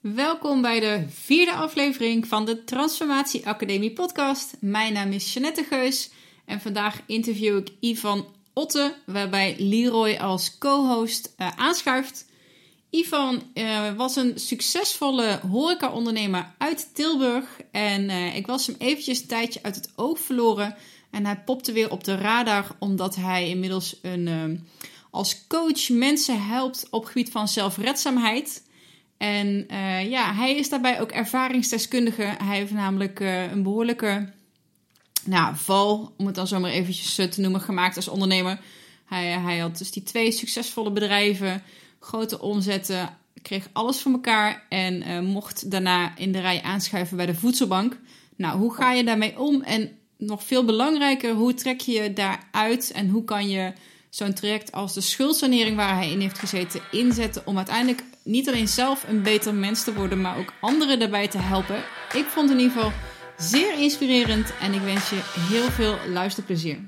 Welkom bij de vierde aflevering van de Transformatie Academie podcast. Mijn naam is Jeanette Geus en vandaag interview ik Ivan Otte, waarbij Leroy als co-host uh, aanschuift. Ivan uh, was een succesvolle horeca-ondernemer uit Tilburg en uh, ik was hem eventjes een tijdje uit het oog verloren en hij popte weer op de radar omdat hij inmiddels een, als coach mensen helpt op het gebied van zelfredzaamheid. En uh, ja, hij is daarbij ook ervaringsdeskundige. Hij heeft namelijk uh, een behoorlijke nou, val, om het dan zomaar eventjes uh, te noemen, gemaakt als ondernemer. Hij, hij had dus die twee succesvolle bedrijven, grote omzetten, kreeg alles voor elkaar en mocht daarna in de rij aanschuiven bij de voedselbank. Nou, hoe ga je daarmee om? En nog veel belangrijker, hoe trek je je daaruit en hoe kan je zo'n traject als de schuldsanering waar hij in heeft gezeten inzetten om uiteindelijk niet alleen zelf een beter mens te worden, maar ook anderen daarbij te helpen. Ik vond het in ieder geval zeer inspirerend en ik wens je heel veel luisterplezier.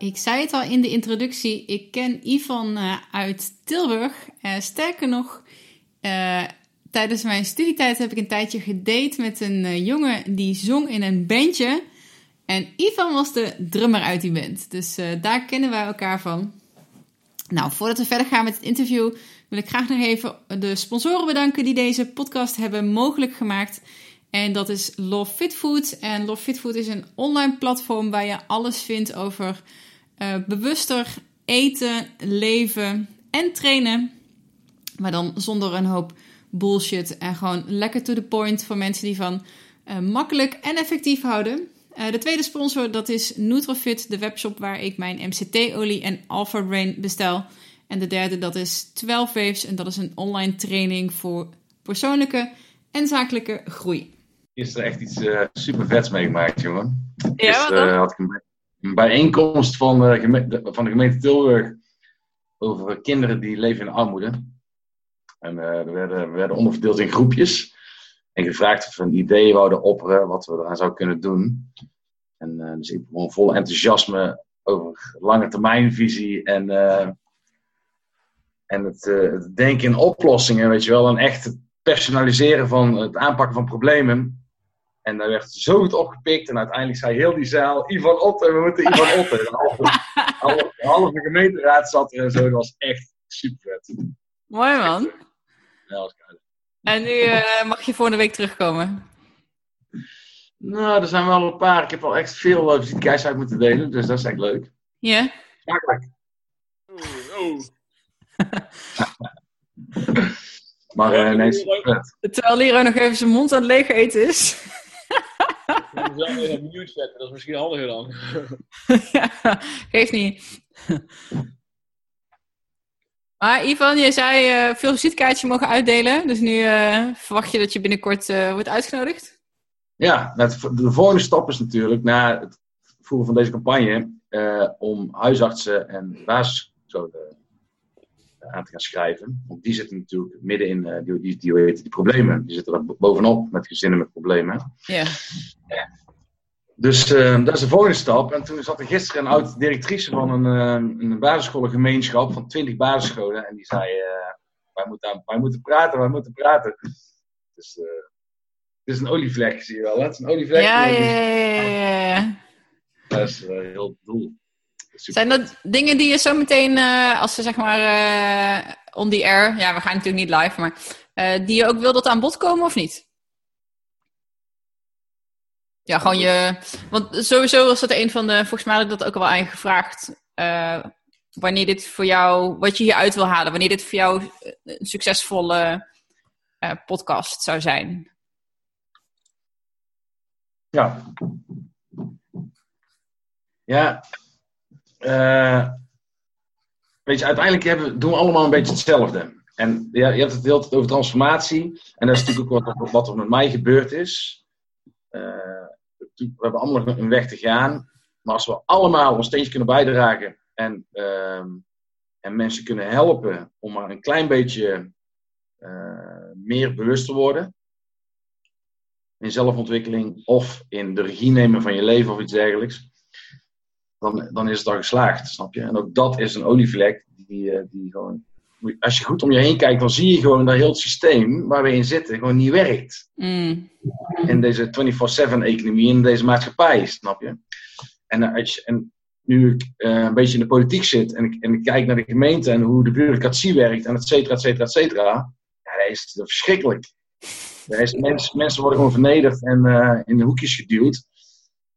Ik zei het al in de introductie, ik ken Ivan uh, uit Tilburg. Uh, sterker nog, uh, tijdens mijn studietijd heb ik een tijdje gedate met een jongen die zong in een bandje. En Ivan was de drummer uit die band. Dus daar kennen wij elkaar van. Nou, voordat we verder gaan met het interview, wil ik graag nog even de sponsoren bedanken die deze podcast hebben mogelijk gemaakt. En dat is Love Fit Food. En Love Fit Food is een online platform waar je alles vindt over uh, bewuster eten, leven en trainen. Maar dan zonder een hoop bullshit. En gewoon lekker to the point voor mensen die van uh, makkelijk en effectief houden. Uh, de tweede sponsor dat is Nutrofit, de webshop waar ik mijn MCT-olie en Alpha Brain bestel. En de derde dat is 12 Waves en dat is een online training voor persoonlijke en zakelijke groei. Is er echt iets uh, super vets meegemaakt, jongen? Ja, wat dan? had ik een een bijeenkomst van de, gemeente, van de gemeente Tilburg over kinderen die leven in armoede. En uh, we, werden, we werden onderverdeeld in groepjes. En gevraagd of we een idee wouden opperen wat we eraan zouden kunnen doen. En uh, dus ik begon vol enthousiasme over lange termijnvisie en, en het, het, denken in oplossingen, weet je wel. En echt het personaliseren van het aanpakken van problemen. En daar werd zo goed opgepikt. En uiteindelijk zei heel die zaal: Ivan Otte, we moeten Ivan Otte. De halve, halve, gemeenteraad zat er en zo. Dat was echt super vet. Mooi man. Ja, dat was geil. En nu uh, mag je volgende week terugkomen? Nou, er zijn wel een paar. Ik heb wel echt veel uh, visitekaartjes uit moeten delen. Dus dat is echt leuk. Ja? Makkelijk. Oh, maar uh, nee, super vet. Terwijl Lero nog even zijn mond aan het leeg eten is. Ik moet wel even mute zetten, dat is misschien handiger dan. ja, geeft niet. Maar Ivan, je zei uh, veel visitekaartjes mogen uitdelen. Dus nu uh, verwacht je dat je binnenkort uh, wordt uitgenodigd? Ja, de volgende stap is natuurlijk na het voeren van deze campagne om huisartsen en basisscholen aan te gaan schrijven. Want die zitten natuurlijk midden in uh, die, die, die, die, die, problemen. Die zitten er bovenop met gezinnen met problemen. Ja. Dus uh, dat is de volgende stap. En toen zat er gisteren een oud-directrice van een, uh, een basisscholengemeenschap van 20 basisscholen. En die zei: wij, moeten, wij moeten praten, wij moeten praten. Dus het is een olievlek, zie je wel. Hè? Het is een olievlek. Ja, ja, ja, ja, ja. Dat is heel doel. Zijn dat dingen die je zo meteen, uh, als ze zeg maar uh, on the air, ja, we gaan natuurlijk niet live, maar uh, die je ook wil dat aan bod komen of niet? Ja, gewoon je. Want sowieso was dat een van de. Volgens mij had ik dat ook al wel aan je gevraagd. wanneer dit voor jou. Wat je hieruit wil halen. Wanneer dit voor jou een succesvolle podcast zou zijn. Ja. Ja, uh, weet je, uiteindelijk hebben, doen we allemaal een beetje hetzelfde. En ja, je hebt het heel over transformatie. En dat is natuurlijk ook wat, wat er met mij gebeurd is. Uh, we hebben allemaal een weg te gaan. Maar als we allemaal ons steentje kunnen bijdragen en, uh, en mensen kunnen helpen om maar een klein beetje eh, meer bewust te worden in zelfontwikkeling of in de regie nemen van je leven of iets dergelijks, dan, dan is het al geslaagd, snap je? En ook dat is een olievlek die, eh, die gewoon. Als je goed om je heen kijkt, dan zie je gewoon dat heel het systeem waar we in zitten gewoon niet werkt. Mm. In deze 24-7-economie, in deze maatschappij, snap je? En, eh, als je, en nu ik eh, een beetje in de politiek zit en ik, en ik kijk naar de gemeente en hoe de bureaucratie werkt en et cetera, et cetera, et cetera. Ja, dat is verschrikkelijk. Dat is, mensen, mensen worden gewoon vernederd en in de hoekjes geduwd.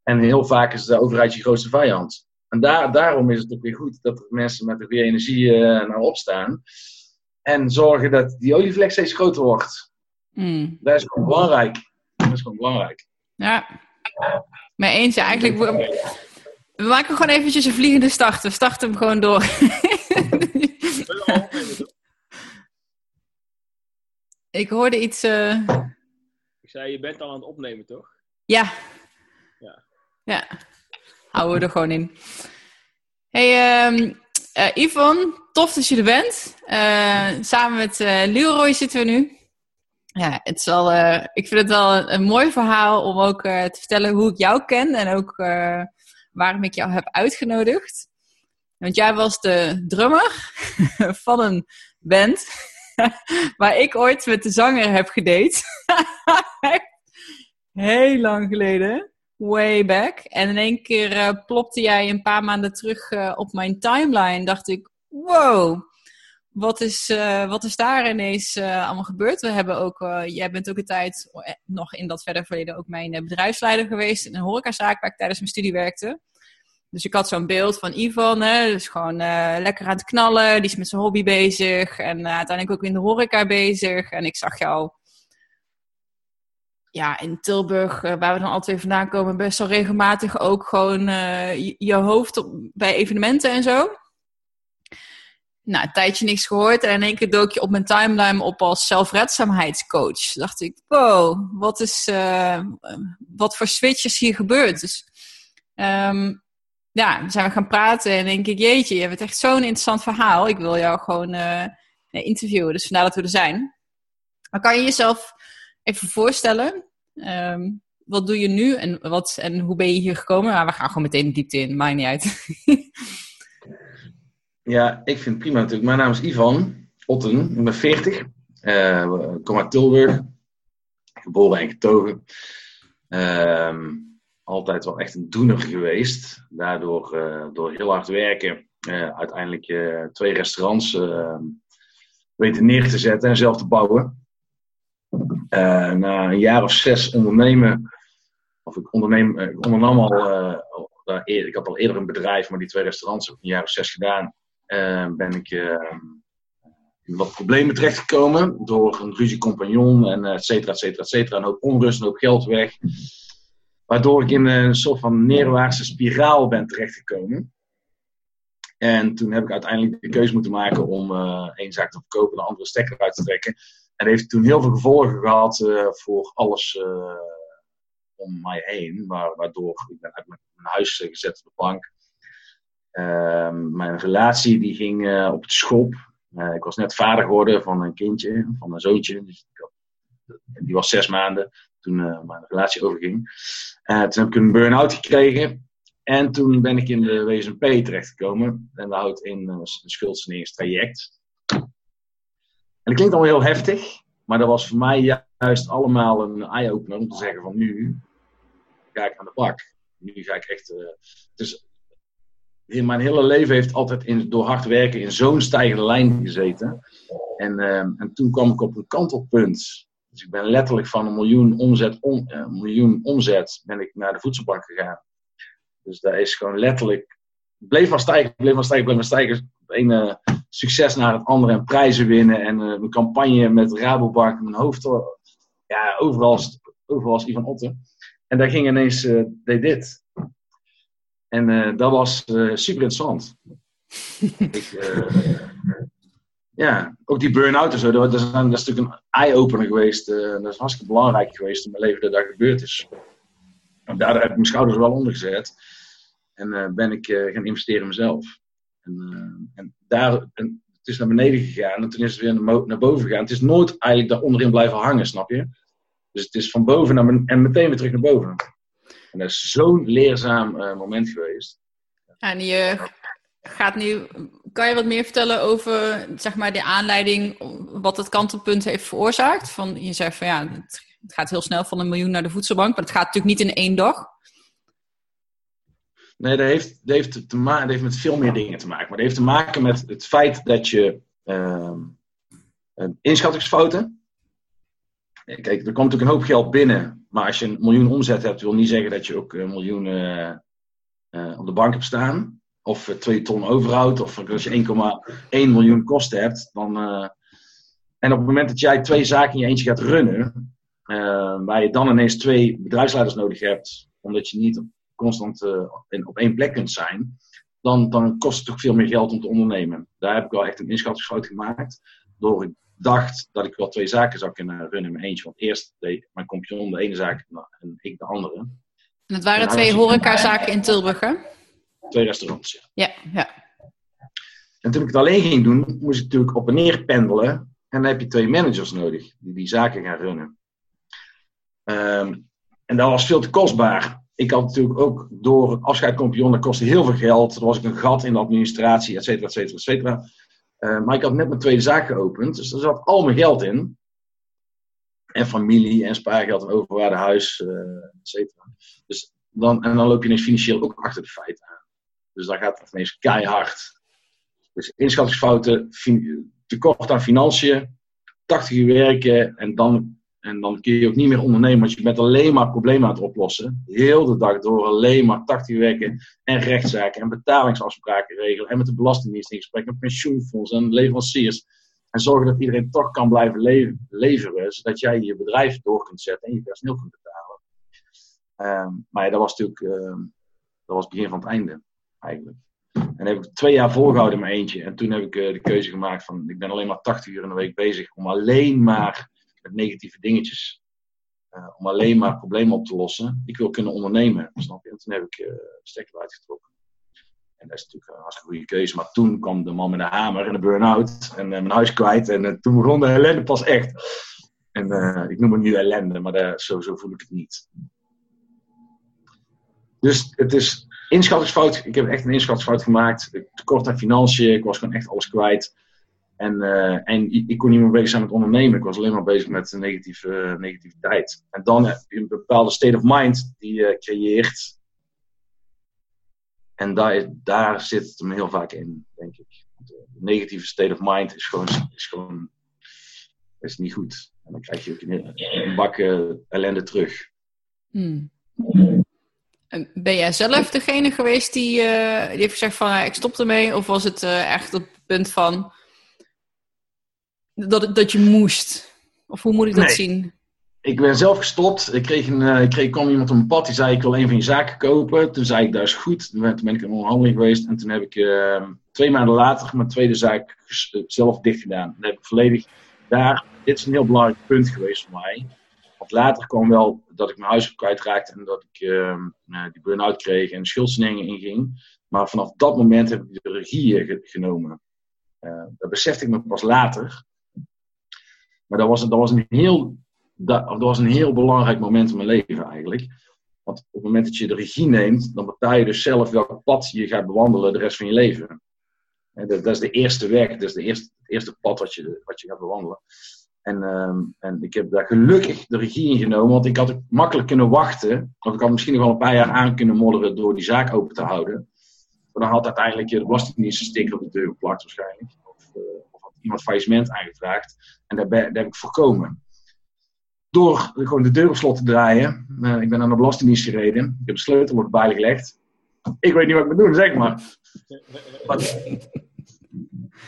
En heel vaak is de overheid je grootste vijand. En daar, daarom is het ook weer goed dat er mensen met de goede energie eh naar opstaan. En zorgen dat die olievlek steeds groter wordt. Mm. Dat is gewoon belangrijk. Dat is gewoon belangrijk. Ja. Maar eens, ja, eigenlijk... We, we maken gewoon eventjes een vliegende start. We starten hem gewoon door. Ik hoorde iets... eh, Ik zei, je bent al aan het opnemen, toch? Ja. Ja. Houden we er gewoon in. Hey, eh, Yvonne, tof dat je er bent. Eh, samen met Leroy zitten we nu. Ja, het is wel, ik vind het wel een, een mooi verhaal om ook te vertellen hoe ik jou ken en ook waarom ik jou heb uitgenodigd. Want jij was de drummer van een band waar ik ooit met de zanger heb gedate. Heel lang geleden. Way back. En in één keer eh, plopte jij een paar maanden terug eh, op mijn timeline. Dacht ik, wow, wat is, eh, wat is daar ineens allemaal gebeurd? We hebben ook, jij bent ook een tijd, nog in dat verder verleden, ook mijn bedrijfsleider geweest in een horecazaak waar ik tijdens mijn studie werkte. Dus ik had zo'n beeld van Ivan, hè, dus gewoon lekker aan het knallen, die is met zijn hobby bezig en uiteindelijk ook in de horeca bezig. En ik zag jou ja, in Tilburg, eh, waar we dan altijd vandaan komen, best wel regelmatig ook gewoon eh, je, hoofd bij evenementen en zo. Nou, een tijdje niks gehoord en in één keer dook je op mijn timeline op als zelfredzaamheidscoach. Dacht ik, wow, wat, is, eh, wat voor switch is hier gebeurd? Dus ehm, ja, zijn we gaan praten en denk ik, jeetje, je hebt echt zo'n interessant verhaal. Ik wil jou gewoon interviewen, dus vandaar dat we er zijn. Maar kan je jezelf even voorstellen? Ehm, wat doe je nu en, wat, en hoe ben je hier gekomen? Maar we gaan gewoon meteen de diepte in, maakt niet uit. Ja, ik vind het prima natuurlijk. Mijn naam is Ivan Otten. Ik ben 40. Eh, ik kom uit Tilburg. Geboren en getogen. Ehm, altijd wel echt een doener geweest. Daardoor eh, door heel hard werken. eh, uiteindelijk eh, twee restaurants eh, weten neer te zetten en zelf te bouwen. Eh, na een jaar of zes ondernemen. Of ik, onderneem, eh, ondernam al. eh, ik had al eerder een bedrijf, maar die twee restaurants heb ik een jaar of zes gedaan ben ik wat problemen terechtgekomen door een ruziecompagnon en et cetera, et cetera, et cetera. Een hoop onrust, een hoop geld weg. Waardoor ik in een soort van neerwaartse spiraal ben terechtgekomen. En toen heb ik uiteindelijk de keuze moeten maken om eh één zaak te verkopen en de andere stekker uit te trekken. En heeft toen heel veel gevolgen gehad eh, voor alles eh, om mij heen. Waar, waardoor ik ben uit mijn, huis gezet op de bank. Ehm, mijn relatie die ging eh, op het schop. Ik was net vader geworden van een kindje, van een zoontje. Dus die was zes maanden toen mijn relatie overging. Toen heb ik een burn-out gekregen. En toen ben ik in de WSMP terechtgekomen. En dat houdt in een schuldsaneringstraject. En dat klinkt allemaal heel heftig. Maar dat was voor mij ju- juist allemaal een eye-opener om te zeggen van nu ga ik aan de bak. Nu ga ik echt... is, in mijn hele leven heeft altijd in, door hard werken in zo'n stijgende lijn gezeten. En, ehm, en toen kwam ik op een kantelpunt. Dus ik ben letterlijk van een miljoen omzet, om, eh, miljoen omzet ben ik naar de voedselbank gegaan. Dus daar is gewoon letterlijk, bleef maar stijgen, bleef maar stijgen, bleef maar stijgen. Het ene succes naar het andere en prijzen winnen. En eh, mijn campagne met Rabobank, mijn hoofd, ja, overal, was- overal was Ivan Otten. En daar ging ineens, eh, deed dit. En eh, dat was super interessant. ik, ja, ook die burn-out en zo, dat, is, dat is natuurlijk een eye-opener geweest. dat is hartstikke belangrijk geweest in mijn leven dat dat gebeurd is. En daardoor heb ik mijn schouders wel onder gezet. En ben ik gaan investeren in mezelf. En, eh, en daar, het is naar beneden gegaan en toen is het weer naar, boven gegaan. Het is nooit eigenlijk daar onderin blijven hangen, snap je? Dus het is van boven naar en meteen weer terug naar boven. En dat is zo'n leerzaam uh, moment geweest. En je gaat nu, kan je wat meer vertellen over zeg maar, de aanleiding, wat het kantelpunt heeft veroorzaakt? Van, je zegt van ja, het gaat heel snel van een miljoen naar de voedselbank, maar het gaat natuurlijk niet in één dag. Nee, dat heeft, dat heeft, te maken, dat heeft met veel meer dingen te maken. Maar dat heeft te maken met het feit dat je uh, inschattingsfouten. Kijk, er komt natuurlijk een hoop geld binnen. Maar als je een miljoen omzet hebt, wil niet zeggen dat je ook een miljoen uh, uh, op de bank hebt staan. Of twee ton overhoud. Of als je 1,1 miljoen kosten hebt. Dan, en op het moment dat jij twee zaken in je eentje gaat runnen. waar je dan ineens twee bedrijfsleiders nodig hebt. Omdat je niet constant uh, op één plek kunt zijn, dan, dan kost het toch veel meer geld om te ondernemen. Daar heb ik wel echt een inschattingsfout gemaakt. Door ik dacht dat ik wel twee zaken zou kunnen runnen in mijn eentje. Want eerst deed mijn compagnon de ene zaak en ik de andere. En het waren twee horecazaken in Tilburg, hè? Twee restaurants, ja. Ja, ja. En toen ik het alleen ging doen, moest ik natuurlijk op en neer pendelen. En dan heb je twee managers nodig die die zaken gaan runnen. Um, en dat was veel te kostbaar ik had natuurlijk ook door het afscheidkampioen, dat kostte heel veel geld. Er was ik een gat in de administratie, et cetera, et cetera, et cetera. Uh, maar ik had net mijn tweede zaak geopend, dus er zat al mijn geld in. En familie en spaargeld en overwaardehuis, uh, et cetera. Dus dan, en dan loop je ineens financieel ook achter de feiten aan. Dus dan gaat het ineens keihard. Dus inschattingsfouten, tekort aan financiën, 80 uur werken en dan en dan kun je ook niet meer ondernemen, want je bent alleen maar problemen aan het oplossen. Heel de dag door alleen maar 80 werken en rechtszaken en betalingsafspraken regelen. En met de Belastingdienst in gesprek, met pensioenfonds en leveranciers. En zorgen dat iedereen toch kan blijven leveren, zodat jij je bedrijf door kunt zetten en je personeel kunt betalen. Um, maar ja, dat was natuurlijk uh, dat was het begin van het einde, eigenlijk. En heb ik twee jaar volgehouden in mijn eentje. En toen heb ik uh, de keuze gemaakt van, ik ben alleen maar 80 uur in de week bezig om alleen maar met negatieve dingetjes. Uh, om alleen maar problemen op te lossen. Ik wil kunnen ondernemen, snap je? En toen heb ik uh, de uitgetrokken. En dat is natuurlijk een hartstikke goede keuze. Maar toen kwam de man met een hamer en een burn-out. En uh, mijn huis kwijt. En toen begon de ellende pas echt. En ik noem het nu ellende, maar daar, zo voel ik het niet. Dus het is inschattingsfout. Ik heb echt een inschattingsfout gemaakt. Tekort aan financiën. Ik was gewoon echt alles kwijt. En, uh, en ik kon niet meer bezig zijn met ondernemen. Ik was alleen maar bezig met negatieve, uh, negativiteit. En dan heb je een bepaalde state of mind die je creëert. En daar, daar zit het hem heel vaak in, denk ik. De negatieve state of mind is gewoon, is gewoon is niet goed. En dan krijg je ook een, bak ellende terug. Hmm. Ben jij zelf degene geweest die, die heeft gezegd van ik stop ermee? Of was het echt op het punt van dat, dat je moest? Of hoe moet ik dat zien? Ik ben zelf gestopt. Ik, kreeg een, uh, ik kreeg, kwam iemand op mijn pad die zei: Ik wil een van je zaken kopen. Toen zei ik: Dat is goed. Toen ben, ik in onderhandeling geweest. En toen heb ik uh, twee maanden later mijn tweede zaak zelf dicht gedaan. Dan heb ik volledig daar. Dit is een heel belangrijk punt geweest voor mij. Want later kwam wel dat ik mijn huis kwijtraakte en dat ik uh, die burn-out kreeg en schuldsaneringen inging. Maar vanaf dat moment heb ik de regie genomen. dat besefte ik me pas later. Maar dat was, was, een, heel, dat, was een heel belangrijk moment in mijn leven eigenlijk. Want op het moment dat je de regie neemt, dan bepaal je dus zelf welk pad je gaat bewandelen de rest van je leven. Dat, dat is de eerste weg, dat is de eerste, het eerste pad wat je, wat je gaat bewandelen. En, um, en ik heb daar gelukkig de regie in genomen, want ik had makkelijk kunnen wachten. Of ik had misschien nog wel een paar jaar aan kunnen modderen door die zaak open te houden. Maar dan had uiteindelijk de Belastingdienst een sticker op de deur geplakt waarschijnlijk. Of, uh, iemand faillissement aangevraagd. En dat, dat heb ik voorkomen. Door gewoon de deur op slot te draaien. Uh, ik ben aan de Belastingdienst gereden. Ik heb de sleutel op het gelegd. Ik weet niet wat ik moet doen, zeg maar.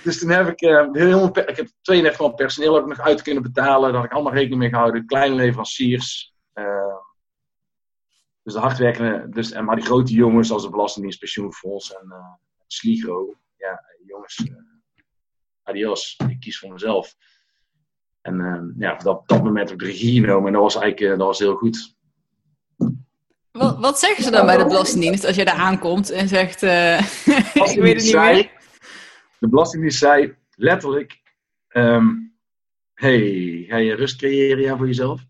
dus toen heb ik, uh, ik heb 32 man personeel ook nog uit kunnen betalen. Daar had ik allemaal rekening mee gehouden. Kleine leveranciers. Uh, dus de hardwerkende, dus, en maar die grote jongens als de Belastingdienst, Pensioenfonds en uh, Sligro. Ja, jongens, adios, ik kies voor mezelf. En uh, ja, op dat, dat moment heb ik de regie genomen en dat was eigenlijk uh, dat was heel goed. Wat, wat zeggen ze dan bij de Belastingdienst als je daar aankomt en zegt: uh, Ik weet het niet zei, meer? De Belastingdienst zei: letterlijk, ehm, hey, ga je rust creëren ja, voor jezelf?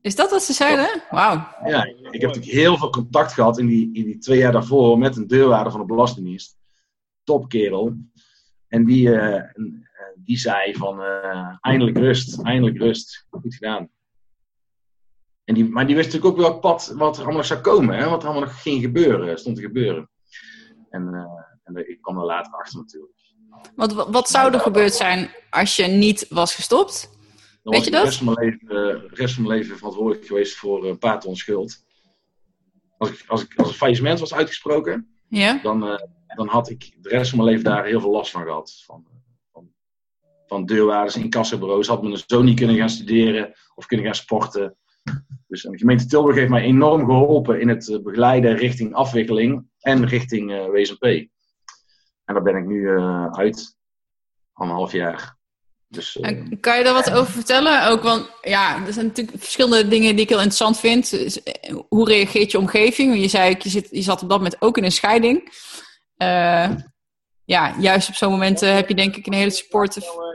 Is dat wat ze zeiden? Wauw. Ja, ik heb natuurlijk heel veel contact gehad in die, in die twee jaar daarvoor met een deurwaarder van de Belastingdienst. Topkerel. En die, eh, eh, die zei van, eh, eindelijk rust, eindelijk rust. Goed gedaan. En die, maar die wist natuurlijk ook welk pad, wat er allemaal nog zou komen. Hè? Wat er allemaal nog ging gebeuren, stond te gebeuren. En, en ik kwam er later achter natuurlijk. Wat, wat zou er gebeurd zijn als je niet was gestopt? Dan Weet je dat? Rest, van mijn leven, de rest van mijn leven verantwoordelijk geweest voor een paar ton schuld. Als ik, als ik als een faillissement was uitgesproken, ja? dan, dan had ik de rest van mijn leven daar heel veel last van gehad. Van, van, van deurwaarders, incassobureaus. Had me zo niet kunnen gaan studeren of kunnen gaan sporten. Dus de gemeente Tilburg heeft mij enorm geholpen in het begeleiden richting afwikkeling en richting uh. En daar ben ik nu uit, anderhalf jaar. Dus, kan je daar wat over vertellen? Ook, want ja, er zijn natuurlijk verschillende dingen die ik heel interessant vind. Dus, hoe reageert je omgeving? Je zei, je, zit, je zat op dat moment ook in een scheiding. Uh, ja, juist op zo'n moment heb je denk ik een hele supportive...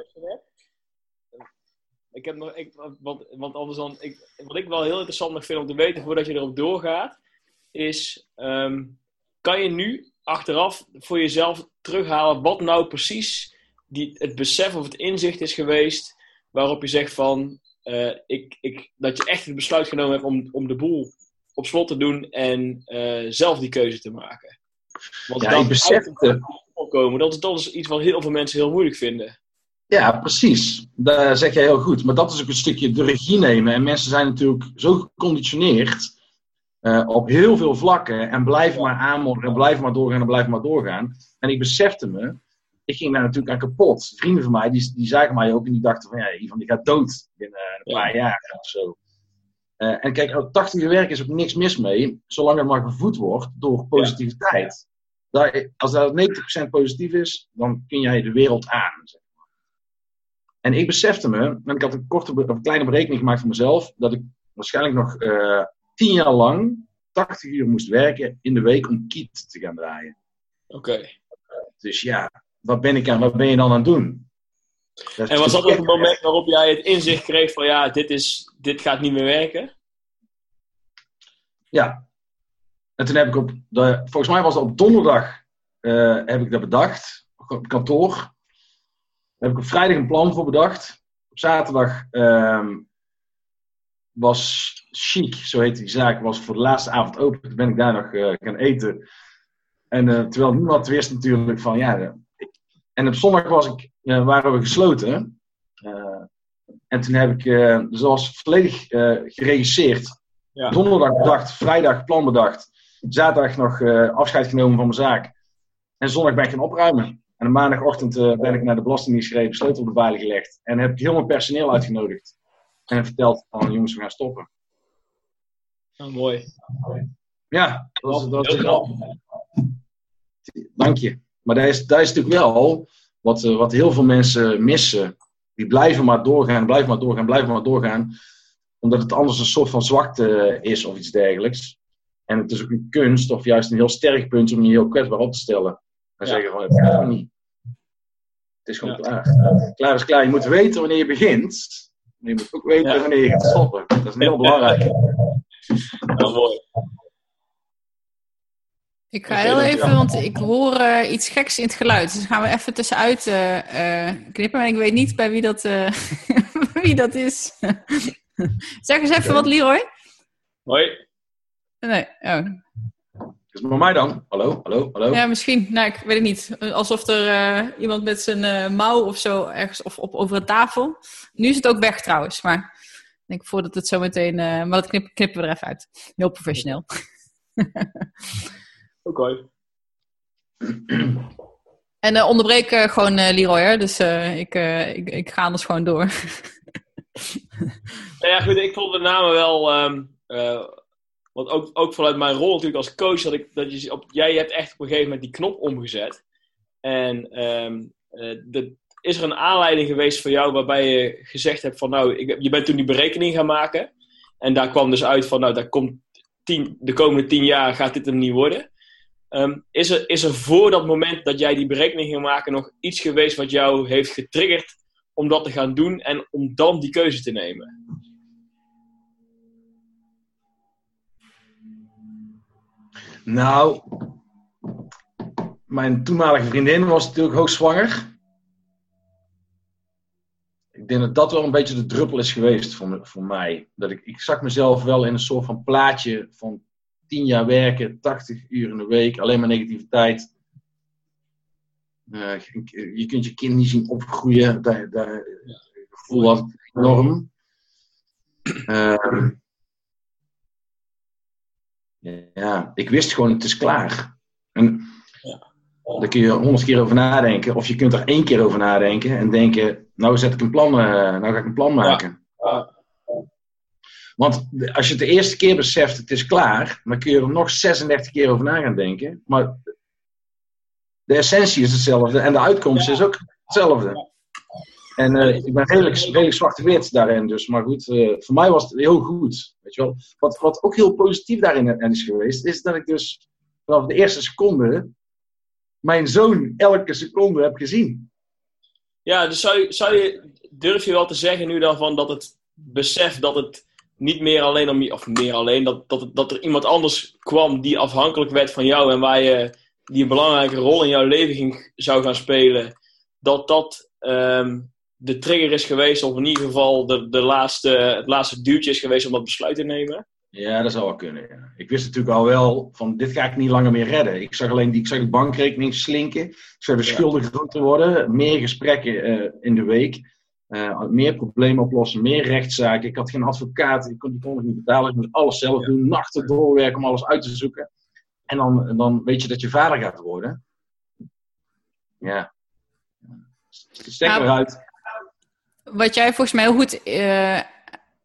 Ik heb nog, ik, want, want anders dan, ik, wat ik wel heel interessant vind om te weten voordat je erop doorgaat, is, um, kan je nu achteraf voor jezelf terughalen wat nou precies die, het besef of het inzicht is geweest waarop je zegt van, ik, ik, dat je echt het besluit genomen hebt om, om de boel op slot te doen en zelf die keuze te maken? Want ja, ik besefte... Komen, dat, is, dat is iets wat heel veel mensen heel moeilijk vinden. Ja, precies. Dat zeg jij heel goed. Maar dat is ook een stukje de regie nemen. En mensen zijn natuurlijk zo geconditioneerd uh, op heel veel vlakken. En blijven maar aanmodderen, en blijven maar doorgaan en blijven maar doorgaan. En ik besefte me, ik ging daar natuurlijk aan kapot. Vrienden van mij, die, die zagen mij ook en die dachten van, ja, Ivan die gaat dood binnen een paar jaar of zo. Uh, en kijk, 80 uur werk is ook niks mis mee, zolang het maar gevoed wordt door positiviteit. Als dat 90% positief is, dan kun jij de wereld aan. Zeg maar. En ik besefte me, en ik had een korte, of een kleine berekening gemaakt voor mezelf, dat ik waarschijnlijk nog uh, 10 jaar lang 80 uur moest werken in de week om Kiet te gaan draaien. Oké. Dus ja, wat ben ik aan, wat ben je dan aan het doen? en was dat ook het moment waarop jij het inzicht kreeg van ja, dit, is, dit gaat niet meer werken? Ja. En toen heb ik op, de, volgens mij was het op donderdag, uh, heb ik dat bedacht, op kantoor. Daar heb ik op vrijdag een plan voor bedacht. Op zaterdag uh, was Chic, zo heet die zaak, was voor de laatste avond open. Toen ben ik daar nog uh, gaan eten. En uh, terwijl niemand wist natuurlijk van, ja... en op zondag was ik, waren we gesloten. en toen heb ik, dus dat was volledig geregisseerd ja. Donderdag bedacht, vrijdag plan bedacht. Zaterdag nog uh, afscheid genomen van mijn zaak. En zondag ben ik gaan opruimen. En maandagochtend uh, ben ik naar de Belastingdienst gereden, sleutel op de veilig gelegd. En heb ik heel mijn personeel uitgenodigd. En verteld van jongens, we gaan stoppen. Oh, mooi. Ja, dat is, dat Dank je. Maar dat is, dat is natuurlijk wel wat, uh, wat heel veel mensen missen. Die blijven maar doorgaan, blijven maar doorgaan, blijven maar doorgaan omdat het anders een soort van zwakte is of iets dergelijks. En het is ook een kunst of juist een heel sterk punt om je heel kwetsbaar op te stellen. En ja. zeggen van, het gaat niet. Het is gewoon klaar. Klaar is klaar. Je moet weten wanneer je begint. Maar je moet ook weten wanneer je gaat stoppen. Dat is heel belangrijk. Nou, mooi. Ik ga heel even, want ik hoor uh, iets geks in het geluid. Dus gaan we even tussenuit uh, uh, knippen. En ik weet niet bij wie dat, wie dat is. zeg eens even wat, Leroy. Hoi. Nee, oh. Is het bij mij dan? Hallo, hallo, hallo? Ja, misschien. Nou, ik weet het niet. Alsof er uh, iemand met zijn uh, mouw of zo ergens of op, over een tafel. Nu is het ook weg trouwens, maar ik denk voordat het zo meteen... Uh, maar dat knip, knippen we er even uit. Heel professioneel. Oké. Okay. En onderbreek gewoon Leroy, hè? dus ik, ik, ik ga anders gewoon door. nou ja, goed, ik vond de namen wel. Um, uh, want ook, ook vanuit mijn rol natuurlijk als coach, dat ik, dat je, op, jij hebt echt op een gegeven moment die knop omgezet. En um, is er een aanleiding geweest voor jou waarbij je gezegd hebt van nou, ik, je bent toen die berekening gaan maken. En daar kwam dus uit van nou, daar komt tien, de komende tien jaar gaat dit hem niet worden. Ehm, is, er, is er voor dat moment dat jij die berekening ging maken nog iets geweest wat jou heeft getriggerd om dat te gaan doen en om dan die keuze te nemen? Nou, mijn toenmalige vriendin was natuurlijk hoogzwanger. Ik denk dat dat wel een beetje de druppel is geweest voor, me, voor mij. Dat ik, ik zag mezelf wel in een soort van plaatje van 10 jaar werken, 80 uur in de week, alleen maar negativiteit. Uh, je kunt je kind niet zien opgroeien, daar, daar gevoel was enorm. Uh, ja, ik wist gewoon, het is klaar. En daar kun je honderd keer over nadenken. Of je kunt er één keer over nadenken en denken, nou zet ik een plan, uh, nou ga ik een plan maken. Ja. Want als je het de eerste keer beseft, het is klaar, dan kun je er nog 36 keer over na gaan denken. Maar de essentie is hetzelfde en de uitkomst is ook hetzelfde. En uh, ik ben redelijk, redelijk zwart-wit daarin, dus. Maar goed, uh, voor mij was het heel goed. Weet je wel. Wat, wat ook heel positief daarin is geweest, is dat ik dus vanaf de eerste seconde mijn zoon elke seconde heb gezien. Ja, dus zou je, zou je, durf je wel te zeggen nu dan van dat het besef dat het niet meer alleen om of meer alleen, dat, dat, dat er iemand anders kwam die afhankelijk werd van jou en waar je die een belangrijke rol in jouw leven ging, zou gaan spelen, dat dat um, de trigger is geweest, of in ieder geval de, de laatste, het laatste duwtje is geweest om dat besluit te nemen? Ja, dat zou wel kunnen. Ja. Ik wist natuurlijk al wel van dit ga ik niet langer meer redden. Ik zag alleen die, ik zag de bankrekening slinken. Ik zag de schulden groter worden. Meer gesprekken uh, in de week. Uh, meer problemen oplossen, meer rechtszaken. Ik had geen advocaat, ik kon die kon ik niet betalen. Ik moest alles zelf doen, nachten doorwerken om alles uit te zoeken. En dan, dan weet je dat je vader gaat worden. Ja. Stek eruit. Wat jij volgens mij heel goed uh,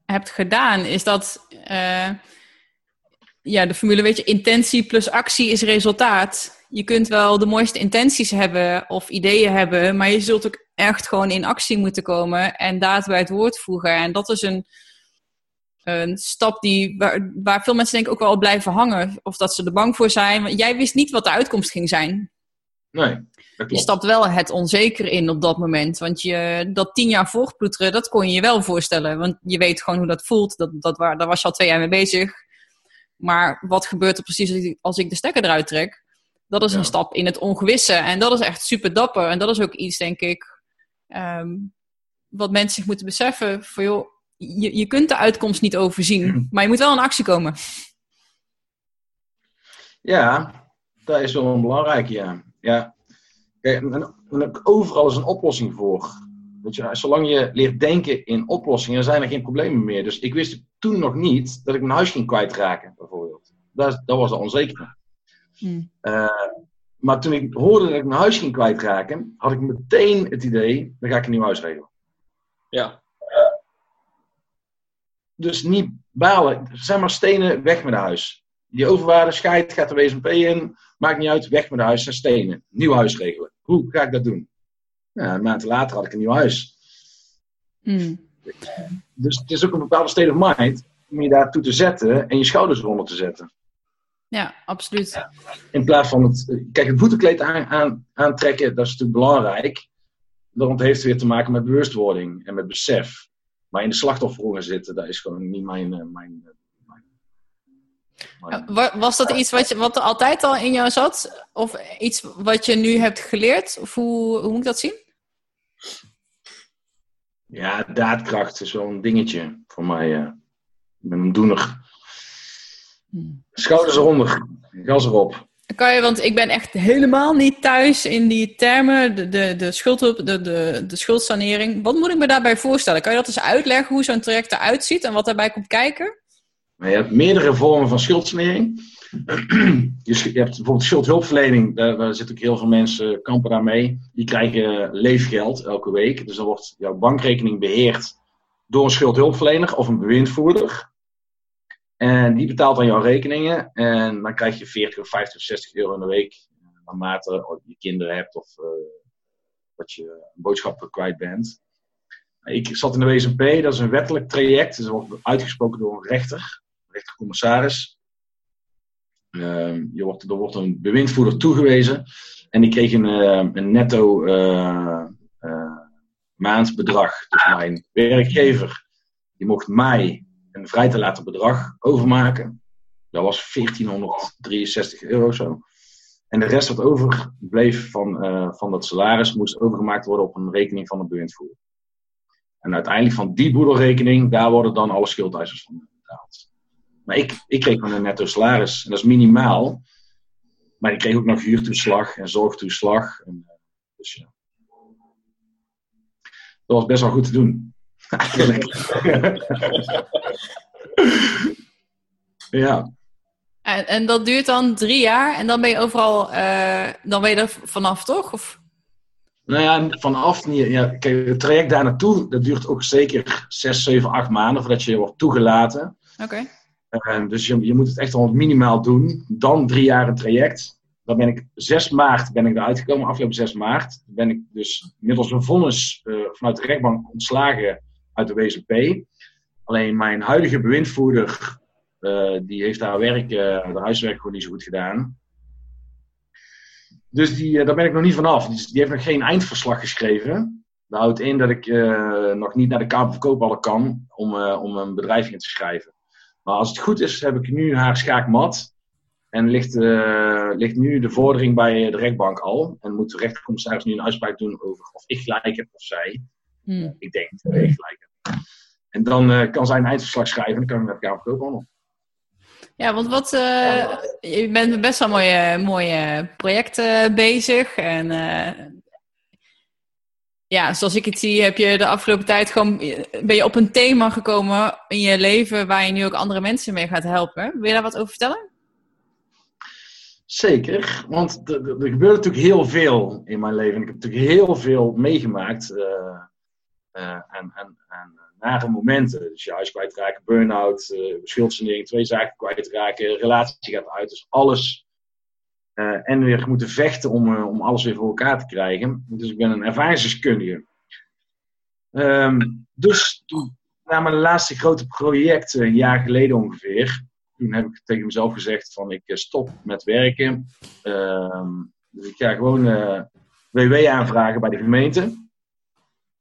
hebt gedaan, is dat uh, ja, de formule, weet je, intentie plus actie is resultaat. Je kunt wel de mooiste intenties hebben of ideeën hebben, maar je zult ook echt gewoon in actie moeten komen en daad bij het woord voegen. En dat is een, een stap die, waar, veel mensen denk ik ook wel blijven hangen. Of dat ze er bang voor zijn. Want jij wist niet wat de uitkomst ging zijn. Nee. Je stapt wel het onzeker in op dat moment. Want je, dat tien jaar voortploeteren, dat kon je je wel voorstellen. Want je weet gewoon hoe dat voelt. Dat, dat waar, daar was je al twee jaar mee bezig. Maar wat gebeurt er precies als ik de stekker eruit trek? Dat is ja. een stap in het ongewisse. En dat is echt super dapper. En dat is ook iets, denk ik, um, wat mensen zich moeten beseffen. Voor, joh, je, je kunt de uitkomst niet overzien. Maar je moet wel in actie komen. Ja, dat is wel een belangrijke, ja. ja. Kijk, en, en overal is een oplossing voor. Weet je, zolang je leert denken in oplossingen, zijn er geen problemen meer. Dus ik wist toen nog niet dat ik mijn huis ging kwijtraken, bijvoorbeeld. Dat, dat was al onzeker. Hmm. Uh, maar toen ik hoorde dat ik mijn huis ging kwijtraken, had ik meteen het idee, dan ga ik een nieuw huis regelen. Ja. Dus niet balen, zeg maar stenen, weg met de huis. Die overwaarde scheid gaat de WSMP in, maakt niet uit, weg met de huis en stenen. Nieuw huis regelen. Hoe ga ik dat doen? Ja, een maand later had ik een nieuw huis. Mm. Dus het is ook een bepaalde state of mind om je daartoe te zetten en je schouders eronder te zetten. Ja, absoluut. In plaats van het. Kijk, het voetenkleed aan, aan, aantrekken, dat is natuurlijk belangrijk. Want het heeft weer te maken met bewustwording en met besef. Maar in de slachtofferrol zitten, dat is gewoon niet mijn. mijn, mijn, mijn Was dat iets wat, je, wat er altijd al in jou zat? Of iets wat je nu hebt geleerd? Of hoe, hoe moet ik dat zien? Ja, daadkracht is wel een dingetje voor mij. Ik ben een doener. Schouders eronder, gas erop. Kan je, want ik ben echt helemaal niet thuis in die termen, de, de, de, schuldhulp, de, de, de schuldsanering. Wat moet ik me daarbij voorstellen? Kan je dat eens uitleggen hoe zo'n traject eruit ziet en wat daarbij komt kijken? Je hebt meerdere vormen van schuldsanering. Je hebt bijvoorbeeld schuldhulpverlening, daar, daar zitten ook heel veel mensen kampen daarmee. Die krijgen leefgeld elke week. Dus dan wordt jouw bankrekening beheerd door een schuldhulpverlener of een bewindvoerder. En die betaalt dan jouw rekeningen. En dan krijg je 40 of 50 of 60 euro in de week. Naarmate je kinderen hebt of uh, dat je boodschappen kwijt bent. Ik zat in de WSMP, dat is een wettelijk traject. Dat wordt uitgesproken door een rechter, een rechtercommissaris. Ehm, je wordt, er wordt een bewindvoerder toegewezen. En die kreeg een, een netto maandbedrag. Dus mijn werkgever die mocht mij een vrij te laten bedrag overmaken. Dat was 1463 euro zo. En de rest wat overbleef van, uh, van dat salaris moest overgemaakt worden op een rekening van de bewindvoerder. En uiteindelijk van die boedelrekening, daar worden dan alle schuldeisers van betaald. Maar ik, ik kreeg gewoon een netto salaris. En dat is minimaal. Maar ik kreeg ook nog huurtoeslag en zorgtoeslag. En, uh, dus ja. Dat was best wel goed te doen. ja. En, en dat duurt dan drie jaar en dan ben je overal, uh, dan ben je er vanaf, toch? Of? Nou ja, vanaf niet. Ja, kijk, het traject daar naartoe, dat duurt ook zeker zes, zeven, acht maanden voordat je wordt toegelaten. Oké. Okay. Uh, dus je, je moet het echt al minimaal doen. Dan drie jaar een traject. Dan ben ik 6 maart ben ik eruit gekomen, afgelopen 6 maart. ben ik dus middels een vonnis uh, vanuit de rechtbank ontslagen uit de WZP. Alleen mijn huidige bewindvoerder, uh, die heeft haar werk, de huiswerk gewoon niet zo goed gedaan. Dus die, daar ben ik nog niet vanaf. Die, die heeft nog geen eindverslag geschreven. Dat houdt in dat ik nog niet naar de Kamer van kan om, om een bedrijf in te schrijven. Maar als het goed is, heb ik nu haar schaakmat. En ligt, uh, ligt nu de vordering bij de rechtbank al. En moet de rechtercommissaris nu een uitspraak doen over of ik gelijk heb of zij. Hmm. Ik denk dat ik gelijk heb. En dan uh, kan zij een eindverslag schrijven en dan kan ik met elkaar verkopen. Ja, want wat, uh, je bent met best wel mooie, mooie projecten bezig. En ja, zoals ik het zie, heb je de afgelopen tijd gewoon, ben je op een thema gekomen in je leven waar je nu ook andere mensen mee gaat helpen. Wil je daar wat over vertellen? Zeker, want er, gebeurt natuurlijk heel veel in mijn leven. Ik heb natuurlijk heel veel meegemaakt. Uh, en, en, en nare momenten. Dus je huis kwijtraken, burn-out, uh, twee zaken kwijtraken, relatie gaat uit. Dus alles. En weer moeten vechten om, om alles weer voor elkaar te krijgen. Dus ik ben een ervaringsdeskundige. Um, dus toen, na mijn laatste grote project, een jaar geleden ongeveer, toen heb ik tegen mezelf gezegd van ik eh, stop met werken. Uh, dus ik ga gewoon eh, WW aanvragen bij de gemeente.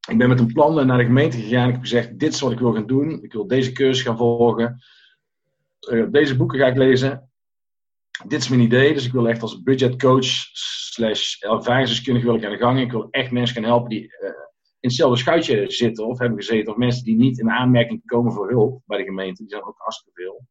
Ik ben met een plan naar de gemeente gegaan. Ik heb gezegd, dit is wat ik wil gaan doen. Ik wil deze cursus gaan volgen. Deze boeken ga ik lezen. Dit is mijn idee. Dus ik wil echt als budgetcoach slash ervaringsdeskundige aan de gang. Ik wil echt mensen gaan helpen die in hetzelfde schuitje zitten of hebben gezeten. Of mensen die niet in aanmerking komen voor hulp bij de gemeente. Die zijn ook hartstikke veel.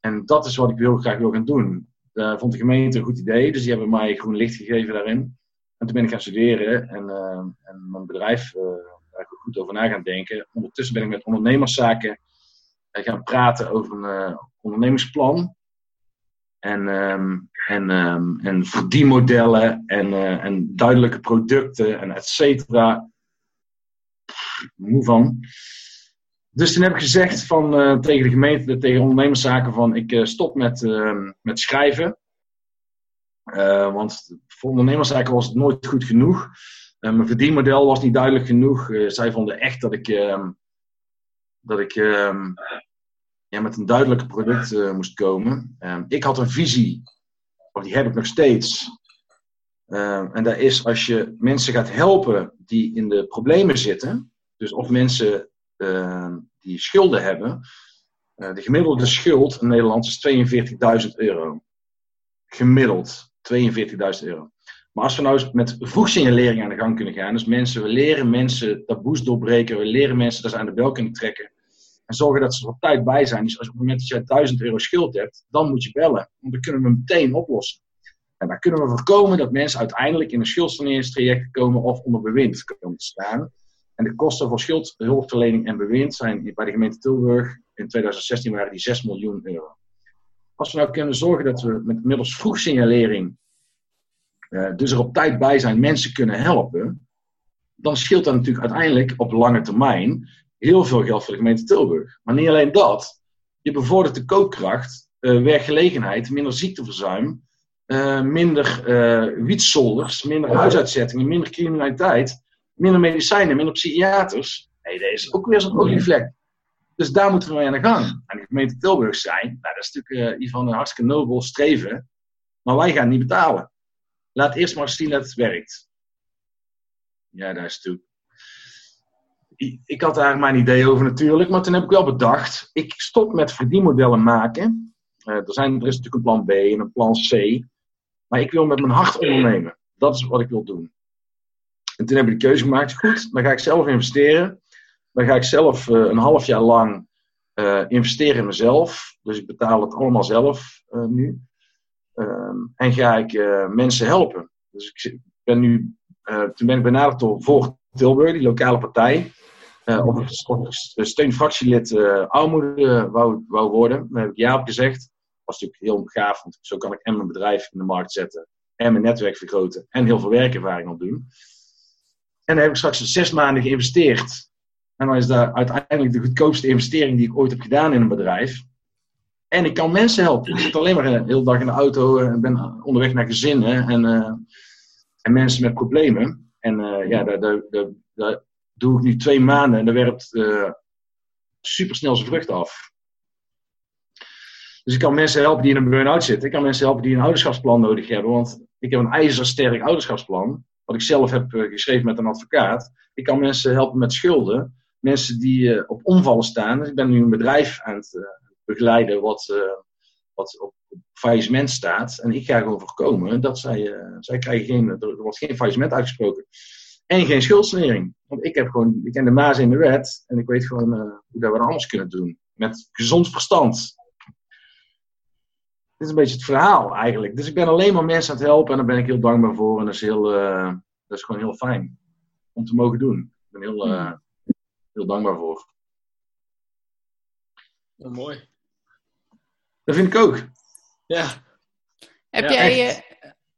En dat is wat ik heel graag wil gaan doen. Uh, vond de gemeente een goed idee, dus die hebben mij groen licht gegeven daarin. En toen ben ik gaan studeren en, uh, en mijn bedrijf uh, daar goed over na gaan denken. Ondertussen ben ik met ondernemerszaken gaan praten over een ondernemingsplan. En, um, en, um, en verdienmodellen en, en duidelijke producten en et cetera. Moe van. Dus toen heb ik gezegd van, uh, tegen de gemeente, tegen ondernemerszaken van ik uh, stop met, uh, met schrijven. want voor ondernemerszaken was het nooit goed genoeg. mijn verdienmodel was niet duidelijk genoeg. zij vonden echt dat ik, ehm, dat ik ehm, ja, met een duidelijk product moest komen. Ehm, ik had een visie, of die heb ik nog steeds. en dat is als je mensen gaat helpen die in de problemen zitten. Dus of mensen Ehm, die schulden hebben. Eh, de gemiddelde schuld in Nederland is 42.000 euro. Gemiddeld 42.000 euro. Maar als we nou eens met vroegsignalering aan de gang kunnen gaan, dus mensen, we leren mensen taboes doorbreken, we leren mensen dat ze aan de bel kunnen trekken en zorgen dat ze er op tijd bij zijn. Dus als op het moment dat jij 1000 euro schuld hebt, dan moet je bellen, want dan kunnen we meteen oplossen. En dan kunnen we voorkomen dat mensen uiteindelijk in een schuldsaneringstraject komen of onder bewind komen te staan. En de kosten voor schuldhulpverlening en bewind zijn bij de gemeente Tilburg in 2016 waren die 6 miljoen euro. Als we nou kunnen zorgen dat we met middels vroegsignalering, uh, dus er op tijd bij zijn, mensen kunnen helpen, dan scheelt dat natuurlijk uiteindelijk op lange termijn heel veel geld voor de gemeente Tilburg. Maar niet alleen dat, je bevordert de koopkracht, uh, werkgelegenheid, minder ziekteverzuim, uh, minder wietzolders, minder huisuitzettingen, minder criminaliteit minder medicijnen, minder psychiaters. Nee, dat is ook weer zo'n olievlek. Dus daar moeten we mee aan de gang. En de gemeente Tilburg zei, nou, dat is natuurlijk uh, van een hartstikke nobel streven, maar wij gaan niet betalen. Laat eerst maar zien dat het werkt. Ja, daar is het Ik had daar mijn idee over natuurlijk, maar toen heb ik wel bedacht, ik stop met verdienmodellen maken. Uh, er, zijn, er is natuurlijk een plan B en een plan C, maar ik wil met mijn hart ondernemen. Dat is wat ik wil doen. En toen heb ik de keuze gemaakt, goed, dan ga ik zelf investeren. Dan ga ik zelf uh, een half jaar lang uh, investeren in mezelf. Dus ik betaal het allemaal zelf nu. Ehm, en ga ik mensen helpen. Dus ik ben nu, toen ben ik benaderd door Volg Tilburg, die lokale partij. Of ik steunfractielid armoede wou, wou worden. Daar heb ik ja op gezegd. Dat was natuurlijk heel gaaf, want zo kan ik en mijn bedrijf in de markt zetten. En mijn netwerk vergroten. En heel veel werkervaring opdoen. En dan heb ik straks zes maanden geïnvesteerd. En dan is dat uiteindelijk de goedkoopste investering die ik ooit heb gedaan in een bedrijf. En ik kan mensen helpen. Ik zit alleen maar de hele dag in de auto en ben onderweg naar gezinnen en, uh, en mensen met problemen. En uh, ja, daar, daar, daar, daar, doe ik nu twee maanden en dat werpt uh, supersnel zijn vrucht af. Dus ik kan mensen helpen die in een burn-out zitten. Ik kan mensen helpen die een ouderschapsplan nodig hebben. Want ik heb een ijzersterk ouderschapsplan. Wat ik zelf heb geschreven met een advocaat. Ik kan mensen helpen met schulden mensen die uh, op omvallen staan. Dus ik ben nu een bedrijf aan het begeleiden wat, wat op, op, faillissement staat. En ik ga gewoon voorkomen dat zij, zij krijgen geen, er wordt geen faillissement uitgesproken. En geen schuldsanering. Want ik heb gewoon, ik ken de maas in de wet. En ik weet gewoon hoe dat we dat anders kunnen doen. Met gezond verstand. Dit is een beetje het verhaal eigenlijk. Dus ik ben alleen maar mensen aan het helpen. En daar ben ik heel dankbaar voor. En dat is, heel, dat is gewoon heel fijn om te mogen doen. Ik ben heel, hmm heel dankbaar voor. Oh, mooi. Dat vind ik ook. Ja. Heb jij, uh,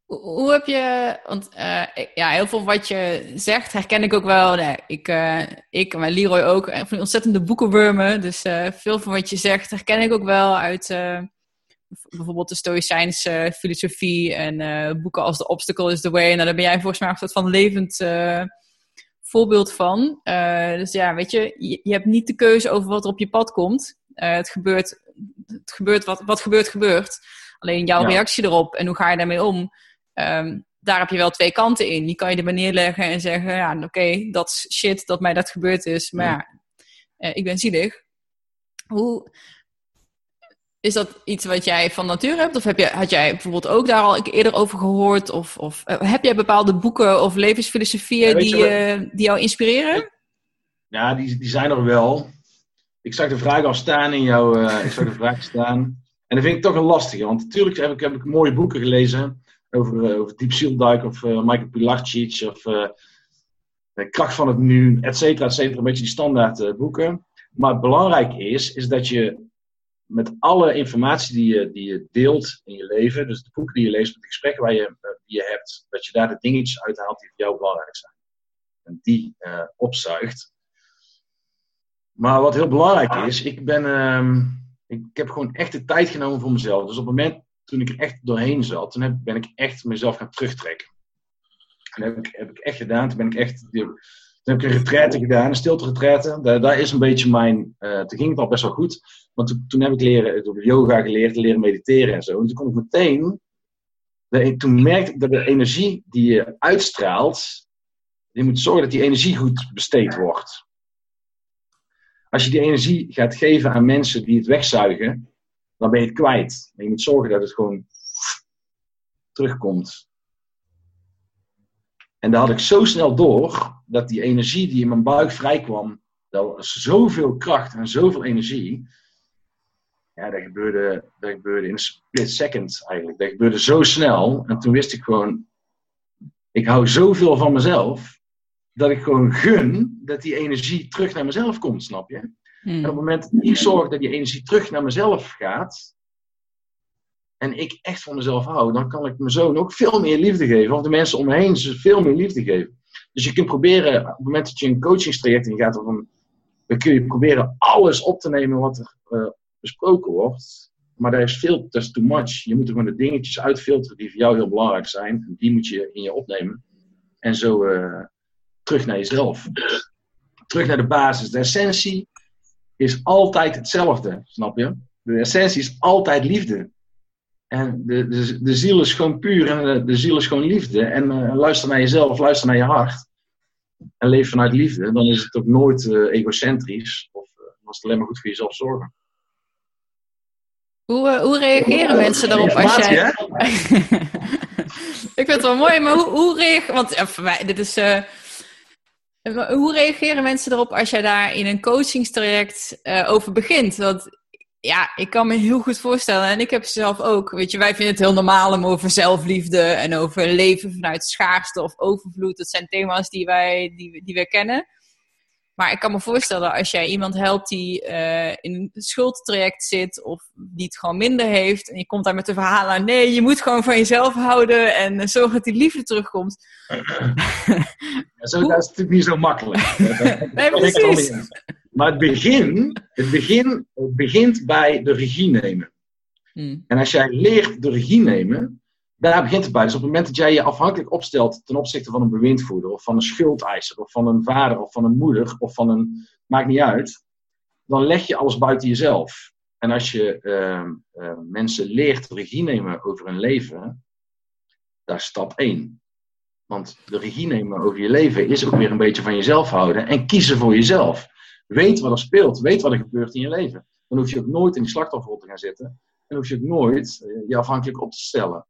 hoe heb je, want uh, ja, heel veel wat je zegt herken ik ook wel. Nee, ik, uh, ik en Leroy ook, van ontzettende boekenwormen. Dus veel van wat je zegt herken ik ook wel uit bijvoorbeeld de Stoïcijnse filosofie en boeken als The Obstacle is the Way. Nou, daar ben jij volgens mij een soort van levend voorbeeld van. Dus ja, weet je, je, je, hebt niet de keuze over wat er op je pad komt. Het gebeurt, het gebeurt wat, wat gebeurt, gebeurt. Alleen jouw ja. reactie erop en hoe ga je daarmee om, um, daar heb je wel twee kanten in. Je kan je er neerleggen en zeggen, ja, oké, okay, dat is shit dat mij dat gebeurd is, maar ja, uh, ik ben zielig. Hoe, is dat iets wat jij van natuur hebt? Of heb je, had jij bijvoorbeeld ook daar al eerder over gehoord? Of, of uh, heb jij bepaalde boeken of levensfilosofieën ja, die, uh, die jou inspireren? Ja, die, die zijn er wel. Ik zag de vraag al staan in jouw... Uh, ik zag de vraag staan. En dat vind ik toch een lastige. Want natuurlijk heb ik, heb ik mooie boeken gelezen. Over, over Diep Zielduik of Michael Pilarczyk. Of Kracht van het Nu, et cetera, et cetera. Een beetje die standaard boeken. Maar het belangrijke is, is dat je met alle informatie die je, die je deelt in je leven, dus de boeken die je leest, de gesprekken waar je, die je hebt, dat je daar de dingetjes uithaalt die voor jou belangrijk zijn. En die uh, opzuigt. Maar wat heel belangrijk is, ik ben, ik, ik, heb gewoon echt de tijd genomen voor mezelf. Dus op het moment toen ik er echt doorheen zat, toen heb, ben ik echt mezelf gaan terugtrekken. En dat heb ik, heb ik echt gedaan. Toen ben ik echt, toen heb ik een retraite gedaan, een stilte retraite. Daar, daar is een beetje mijn, uh, toen ging het al best wel goed. Want toen, heb ik leren, yoga geleerd, leren mediteren en zo. En toen kon ik meteen, toen merkte ik dat de energie die je uitstraalt, je moet zorgen dat die energie goed besteed wordt. Als je die energie gaat geven aan mensen die het wegzuigen, dan ben je het kwijt. En je moet zorgen dat het gewoon terugkomt. En daar had ik zo snel door dat die energie die in mijn buik vrijkwam, dat zoveel kracht en zoveel energie, ja, dat gebeurde, dat gebeurde in een split second eigenlijk. Dat gebeurde zo snel. En toen wist ik gewoon, ik hou zoveel van mezelf, dat ik gewoon gun dat die energie terug naar mezelf komt, snap je? Hmm. En op het moment dat ik zorg dat die energie terug naar mezelf gaat, en ik echt van mezelf hou, dan kan ik mijn zoon ook veel meer liefde geven. Of de mensen om me heen veel meer liefde geven. Dus je kunt proberen, op het moment dat je een coachingstraject in gaat, dan kun je proberen alles op te nemen wat er uh, besproken wordt. Maar daar is veel, dat is too much. Je moet er gewoon de dingetjes uitfilteren die voor jou heel belangrijk zijn. En die moet je in je opnemen. En zo uh, terug naar jezelf. Terug naar de basis, de essentie. Is altijd hetzelfde, snap je? De essentie is altijd liefde. En de, de, de ziel is gewoon puur en de, de ziel is gewoon liefde. En uh, luister naar jezelf, luister naar je hart. En leef vanuit liefde. Dan is het ook nooit uh, egocentrisch. Of uh, was het alleen maar goed voor jezelf zorgen. Hoe, hoe reageren mensen daarop als jij... Ik vind het wel mooi, maar hoe, hoe reageren... Want voor mij, dit is... hoe reageren mensen erop als jij daar in een coachingstraject over begint? Want ja, ik kan me heel goed voorstellen. En ik heb zelf ook. Weet je, wij vinden het heel normaal om over zelfliefde en over leven vanuit schaarste of overvloed. Dat zijn thema's die wij, die, die wij kennen. Maar ik kan me voorstellen, als jij iemand helpt die uh, in een schuldtraject zit of die het gewoon minder heeft. En je komt daar met de verhalen nee, je moet gewoon van jezelf houden en zorg dat die liefde terugkomt. Ja, zo, dat is natuurlijk niet zo makkelijk. nee, precies. Maar het begin, het begin het begint bij de regie nemen. Hmm. En als jij leert de regie nemen, daar begint het bij. Dus op het moment dat jij je afhankelijk opstelt ten opzichte van een bewindvoerder, of van een schuldeiser, of van een vader, of van een moeder, of van een. maakt niet uit. Dan leg je alles buiten jezelf. En als je uh, uh, mensen leert regie nemen over hun leven, dat is stap 1. Want de regie nemen over je leven is ook weer een beetje van jezelf houden en kiezen voor jezelf. Weet wat er speelt, weet wat er gebeurt in je leven. Dan hoef je ook nooit in die slachtofferrol te gaan zitten. En hoef je ook nooit eh, je afhankelijk op te stellen.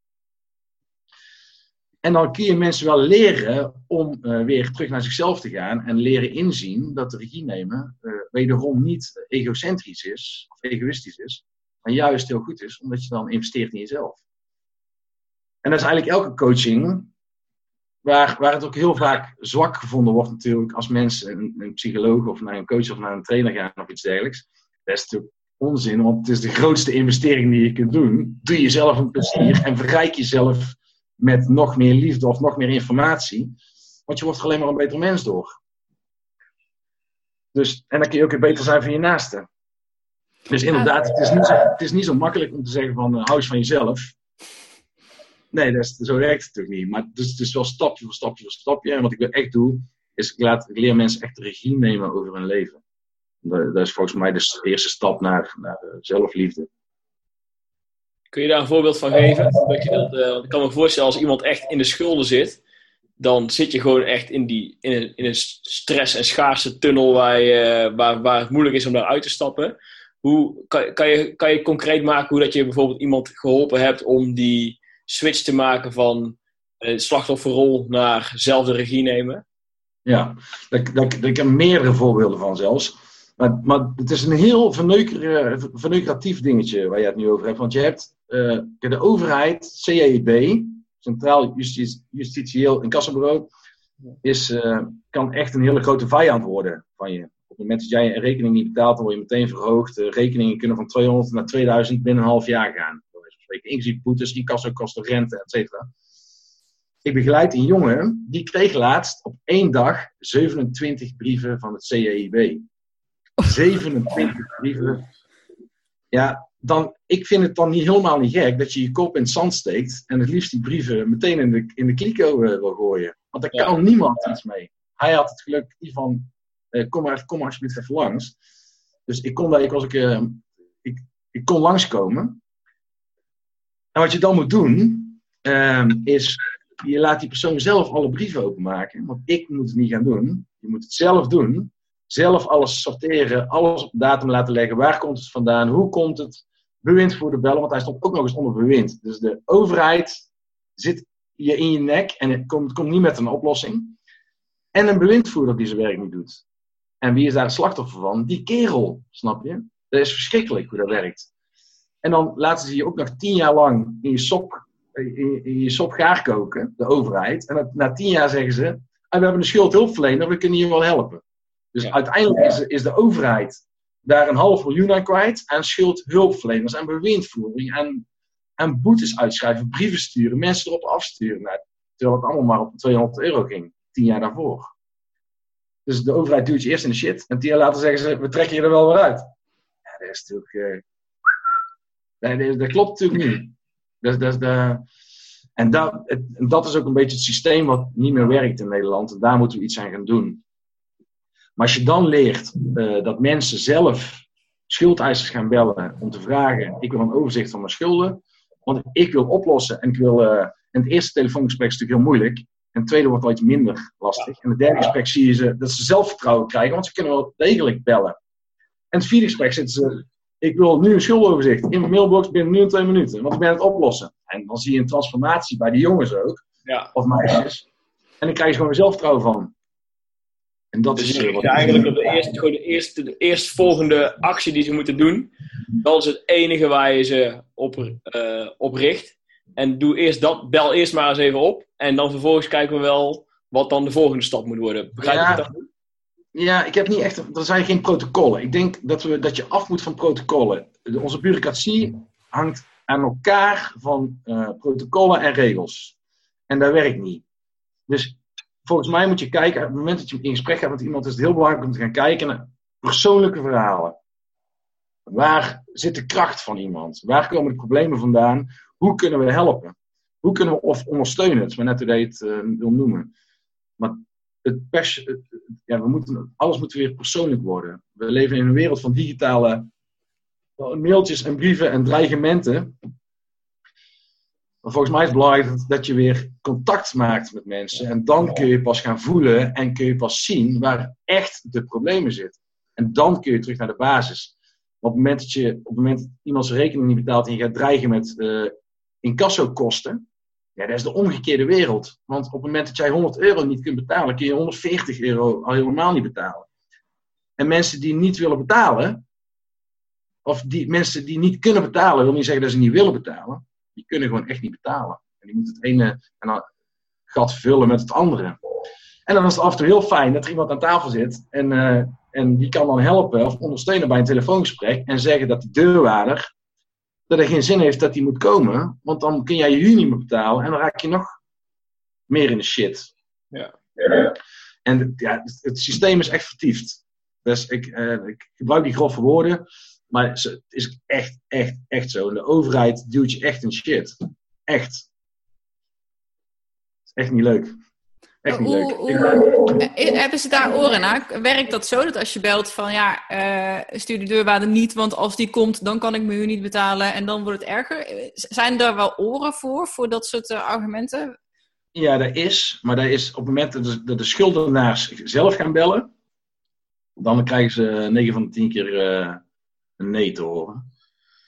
En dan kun je mensen wel leren om uh, weer terug naar zichzelf te gaan en leren inzien dat de regie nemen uh, wederom niet egocentrisch is of egoïstisch is, maar juist heel goed is, omdat je dan investeert in jezelf. En dat is eigenlijk elke coaching waar, waar het ook heel vaak zwak gevonden wordt natuurlijk als mensen een, een, psycholoog of naar een coach of naar een trainer gaan of iets dergelijks. Dat is natuurlijk onzin, want het is de grootste investering die je kunt doen. Doe jezelf een plezier en verrijk jezelf met nog meer liefde of nog meer informatie. Want je wordt alleen maar een beter mens door. Dus, en dan kun je ook weer beter zijn van je naaste. Dus inderdaad, het is niet zo, het is niet zo makkelijk om te zeggen van uh, hou eens van jezelf. Nee, dat is, zo werkt het natuurlijk niet. Maar het is, het is wel stapje voor stapje voor stapje. En wat ik echt doe, is ik, laat, ik leer mensen echt regie nemen over hun leven. Dat, dat is volgens mij de eerste stap naar, naar zelfliefde. Kun je daar een voorbeeld van geven? Dat je dat, uh, ik kan me voorstellen, als iemand echt in de schulden zit, dan zit je gewoon echt in, die, in, een, in een stress- en schaarse tunnel waar, waar, waar het moeilijk is om daaruit te stappen. Hoe, kan, kan, je, kan je concreet maken hoe dat je bijvoorbeeld iemand geholpen hebt om die switch te maken van uh, slachtofferrol naar zelf de regie nemen? Ja, daar, daar, daar heb meerdere voorbeelden van zelfs. Maar, maar het is een heel verneukeratief dingetje waar je het nu over hebt. Want je hebt uh, de overheid, CEB, Centraal Justitie, Justitieel Incassobureau, is, uh, kan echt een hele grote vijand worden van je. Op het moment dat jij een rekening niet betaalt, dan word je meteen verhoogd. Rekeningen kunnen van 200 naar 2000 binnen een half jaar gaan. Inclusief boetes, incassokosten, rente, et cetera. Ik begeleid een jongen, die kreeg laatst op één dag 27 brieven van het CEIB. 27 brieven. Ja, dan, ik vind het dan niet helemaal niet gek dat je je kop in het zand steekt en het liefst die brieven meteen in de, in de kliko uh, wil gooien. Want daar kan niemand iets mee. Hij had het geluk van, uh, kom, maar, kom maar alsjeblieft even langs. Dus ik kon daar, ik, was ik, uh, ik, ik kon langskomen. En wat je dan moet doen, ehm, is je laat die persoon zelf alle brieven openmaken. Want ik moet het niet gaan doen. Je moet het zelf doen zelf alles sorteren, alles op datum laten leggen. Waar komt het vandaan? Hoe komt het? Bewindvoerder bellen, want hij stond ook nog eens onder bewind. Dus de overheid zit je in je nek en het komt, komt niet met een oplossing. En een bewindvoerder die zijn werk niet doet. En wie is daar het slachtoffer van? Die kerel, snap je? Dat is verschrikkelijk hoe dat werkt. En dan laten ze je ook nog tien jaar lang in je sop, in, in je sop gaar koken, de overheid. En na tien jaar zeggen ze, ah, we hebben een schuldhulpverlener, we kunnen je wel helpen. Dus uiteindelijk is, is, de overheid daar een half miljoen aan kwijt aan schuldhulpverleners, aan bewindvoering, aan boetes uitschrijven, brieven sturen, mensen erop afsturen. Nou, terwijl het allemaal maar op 200 euro ging, tien jaar daarvoor. Dus de overheid duwt je eerst in de shit en tien jaar later zeggen ze, we trekken je er wel weer uit. Ja, dat is natuurlijk... Uh, dat, klopt natuurlijk niet. Dat, dat, en dat, dat is ook een beetje het systeem wat niet meer werkt in Nederland. En daar moeten we iets aan gaan doen. Maar als je dan leert eh, dat mensen zelf schuldeisers gaan bellen om te vragen: ik wil een overzicht van mijn schulden, want ik wil oplossen en ik wil. Uh, en het eerste telefoongesprek is natuurlijk heel moeilijk. En het tweede wordt wat minder lastig. En het derde gesprek zie je ze, dat ze zelfvertrouwen krijgen, want ze kunnen wel degelijk bellen. En het vierde gesprek zitten ze, ik wil nu een schuldoverzicht in mijn mailbox binnen nu en twee minuten, want ik ben het oplossen. En dan zie je een transformatie bij die jongens ook, ja. of meisjes. En dan krijg je gewoon zelfvertrouwen van. En dat dus is eigenlijk op de eerste, gewoon de, eerste, de eerstvolgende actie die ze moeten doen. Dat is het enige waar je ze op, uh, op richt. En doe eerst dat, bel eerst maar eens even op. En dan vervolgens kijken we wel wat dan de volgende stap moet worden. Begrijp ja, je dat? Ja, ik heb niet echt. Er zijn geen protocollen. Ik denk dat, we, dat je af moet van protocollen. Onze bureaucratie hangt aan elkaar van uh, protocollen en regels. En dat werkt niet. Dus volgens mij moet je kijken, op het moment dat je in gesprek gaat met iemand, is het heel belangrijk om te gaan kijken naar persoonlijke verhalen. Waar zit de kracht van iemand? Waar komen de problemen vandaan? Hoe kunnen we helpen? Hoe kunnen we of ondersteunen? Het is maar net uh, wil noemen. Maar het pers, het, ja, we moeten, alles moet weer persoonlijk worden. We leven in een wereld van digitale mailtjes en brieven en dreigementen. Maar volgens mij is het belangrijk dat je weer contact maakt met mensen. En dan kun je pas gaan voelen en kun je pas zien waar echt de problemen zitten. En dan kun je terug naar de basis. op het moment dat je op het moment dat iemand zijn rekening niet betaalt en je gaat dreigen met uh, incassokosten. Ja, dat is de omgekeerde wereld. Want op het moment dat jij 100 euro niet kunt betalen, kun je 140 euro al helemaal niet betalen. En mensen die niet willen betalen, of die mensen die niet kunnen betalen, wil niet zeggen dat ze niet willen betalen die kunnen gewoon echt niet betalen. En die moeten het ene gat vullen met het andere. En dan is het af en toe heel fijn dat er iemand aan tafel zit en, uh, en die kan dan helpen of ondersteunen bij een telefoongesprek en zeggen dat de deurwaarder dat er geen zin heeft dat die moet komen, want dan kun jij je huur niet meer betalen en dan raak je nog meer in de shit. Ja. En ja, het systeem is echt vertiefd. Dus ik, uh, ik gebruik die grove woorden, maar het is echt, echt, echt zo. De overheid duwt je echt in shit. Echt. is echt niet leuk. Echt niet leuk. Hoe, hebben ze daar oren naar? Werkt dat zo dat als je belt van ja, uh, stuur de deurwaarde niet, want als die komt, dan kan ik mijn huur niet betalen en dan wordt het erger. Zijn er wel oren voor, voor dat soort uh, argumenten? Ja, dat is. Maar dat is op het moment dat de, dat de schuldenaars zelf gaan bellen, dan krijgen ze 9 van de 10 keer uh, een nee te horen.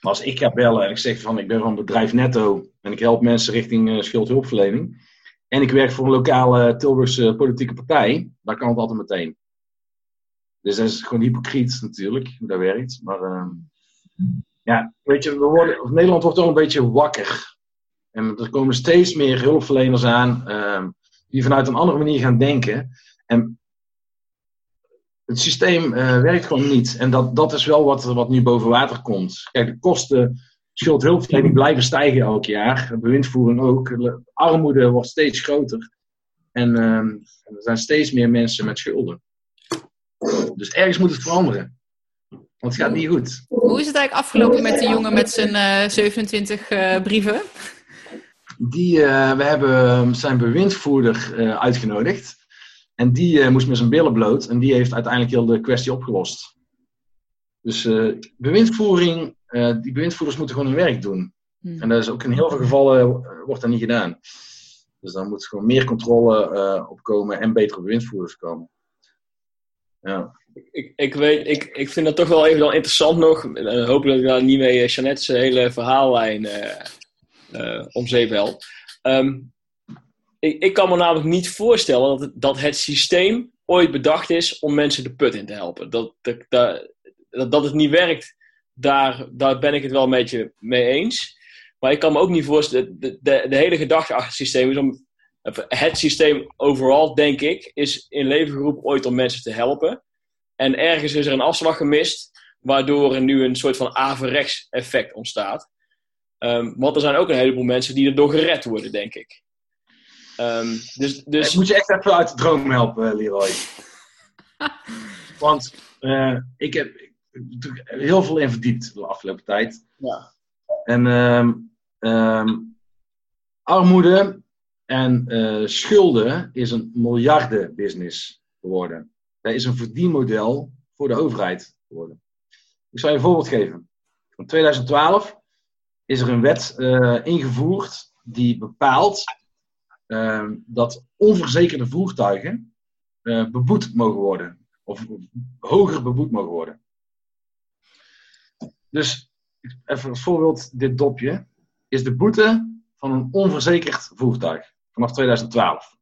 Maar als ik ga bellen en ik zeg van ik ben van bedrijf Netto en ik help mensen richting uh, schuldhulpverlening. En ik werk voor een lokale Tilburgse politieke partij, dan kan het altijd meteen. Dus dat is gewoon hypocriet natuurlijk, dat werkt. Maar uh, ja, weet je, Nederland wordt toch een beetje wakker. En er komen steeds meer hulpverleners aan uh, die vanuit een andere manier gaan denken. En het systeem uh, werkt gewoon niet. En dat, dat is wel wat, wat nu boven water komt. Kijk, de kosten schuldhulpverlening blijven stijgen elk jaar. Bewindvoering ook. Armoede wordt steeds groter. En uh, er zijn steeds meer mensen met schulden. Dus ergens moet het veranderen. Want het gaat niet goed. Hoe is het eigenlijk afgelopen met die jongen met zijn uh, 27 uh, brieven? Die, we hebben zijn bewindvoerder uitgenodigd. En die uh, moest met zijn billen bloot. En die heeft uiteindelijk heel de kwestie opgelost. Dus bewindvoering, die bewindvoerders moeten gewoon hun werk doen. Hmm. En dat is ook in heel veel gevallen wordt dat niet gedaan. Dus dan moet gewoon meer controle opkomen en betere bewindvoerders komen. Ja. Ik, ik, weet, ik, ik vind dat toch wel even dan interessant nog. Uh, hopelijk dat ik daar niet mee Jeannette's hele verhaallijn uh, uh, om zeep help. Um, ik, ik, kan me namelijk niet voorstellen dat het, dat het systeem ooit bedacht is om mensen de put in te helpen. Dat, dat, dat, dat het niet werkt, daar, daar ben ik het wel een beetje mee eens. Maar ik kan me ook niet voorstellen, de, de, de hele gedachte achter het systeem is om, het systeem overal, denk ik, is in leven geroepen ooit om mensen te helpen. En ergens is er een afslag gemist, waardoor er nu een soort van averechts effect ontstaat. Um, want er zijn ook een heleboel mensen die erdoor gered worden, denk ik. Um, dus, dus... Ik moet je echt even uit de droom helpen, Leroy. Want uh, ik heb ik, heel veel in verdiept de afgelopen tijd. Ja. En um, um, armoede en uh, schulden is een miljardenbusiness geworden. is een verdienmodel voor de overheid geworden. Ik zal je een voorbeeld geven. In 2012 is er een wet uh, ingevoerd die bepaalt uh, dat onverzekerde voertuigen uh, beboet mogen worden. Of hoger beboet mogen worden. Dus, even als voorbeeld, dit dopje is de boete van een onverzekerd voertuig vanaf 2012.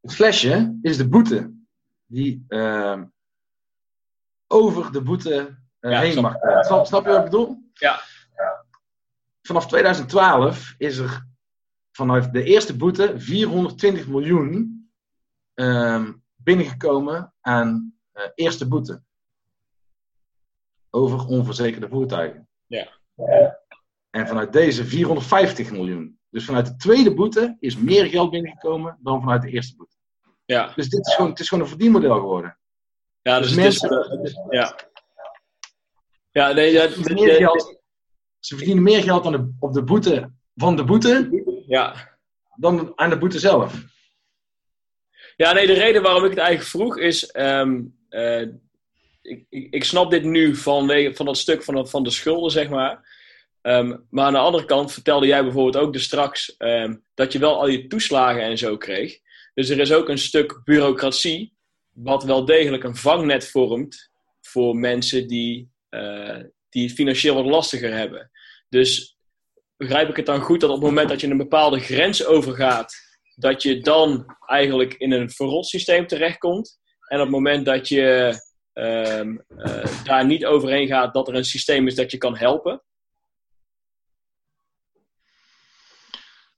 Het flesje is de boete die uh, over de boete uh, ja, heen mag. Snap, snap, je wat ik bedoel? Ja. Vanaf 2012 is er vanuit de eerste boete 420 miljoen uh, binnengekomen aan uh, eerste boete. Over onverzekerde voertuigen. Ja. En vanuit deze 450 miljoen. Dus vanuit de tweede boete is meer geld binnengekomen dan vanuit de eerste boete. Ja. Dus dit is gewoon, het is gewoon een verdienmodel geworden. Ja, dus, dus mensen. Is, ja. Ja, nee, ja, ze, meer geld, ze verdienen meer geld aan de, op de boete van de boete ja. dan aan de boete zelf. Ja, nee, de reden waarom ik het eigenlijk vroeg is. Um, uh, ik, ik, ik, snap dit nu van, van dat stuk van, van de schulden, zeg maar. Um, maar aan de andere kant vertelde jij bijvoorbeeld ook dus straks um, dat je wel al je toeslagen en zo kreeg. Dus er is ook een stuk bureaucratie, wat wel degelijk een vangnet vormt voor mensen die, uh, die financieel wat lastiger hebben. Dus begrijp ik het dan goed dat op het moment dat je een bepaalde grens overgaat, dat je dan eigenlijk in een verrot systeem terechtkomt. En op het moment dat je um, uh, daar niet overheen gaat, dat er een systeem is dat je kan helpen.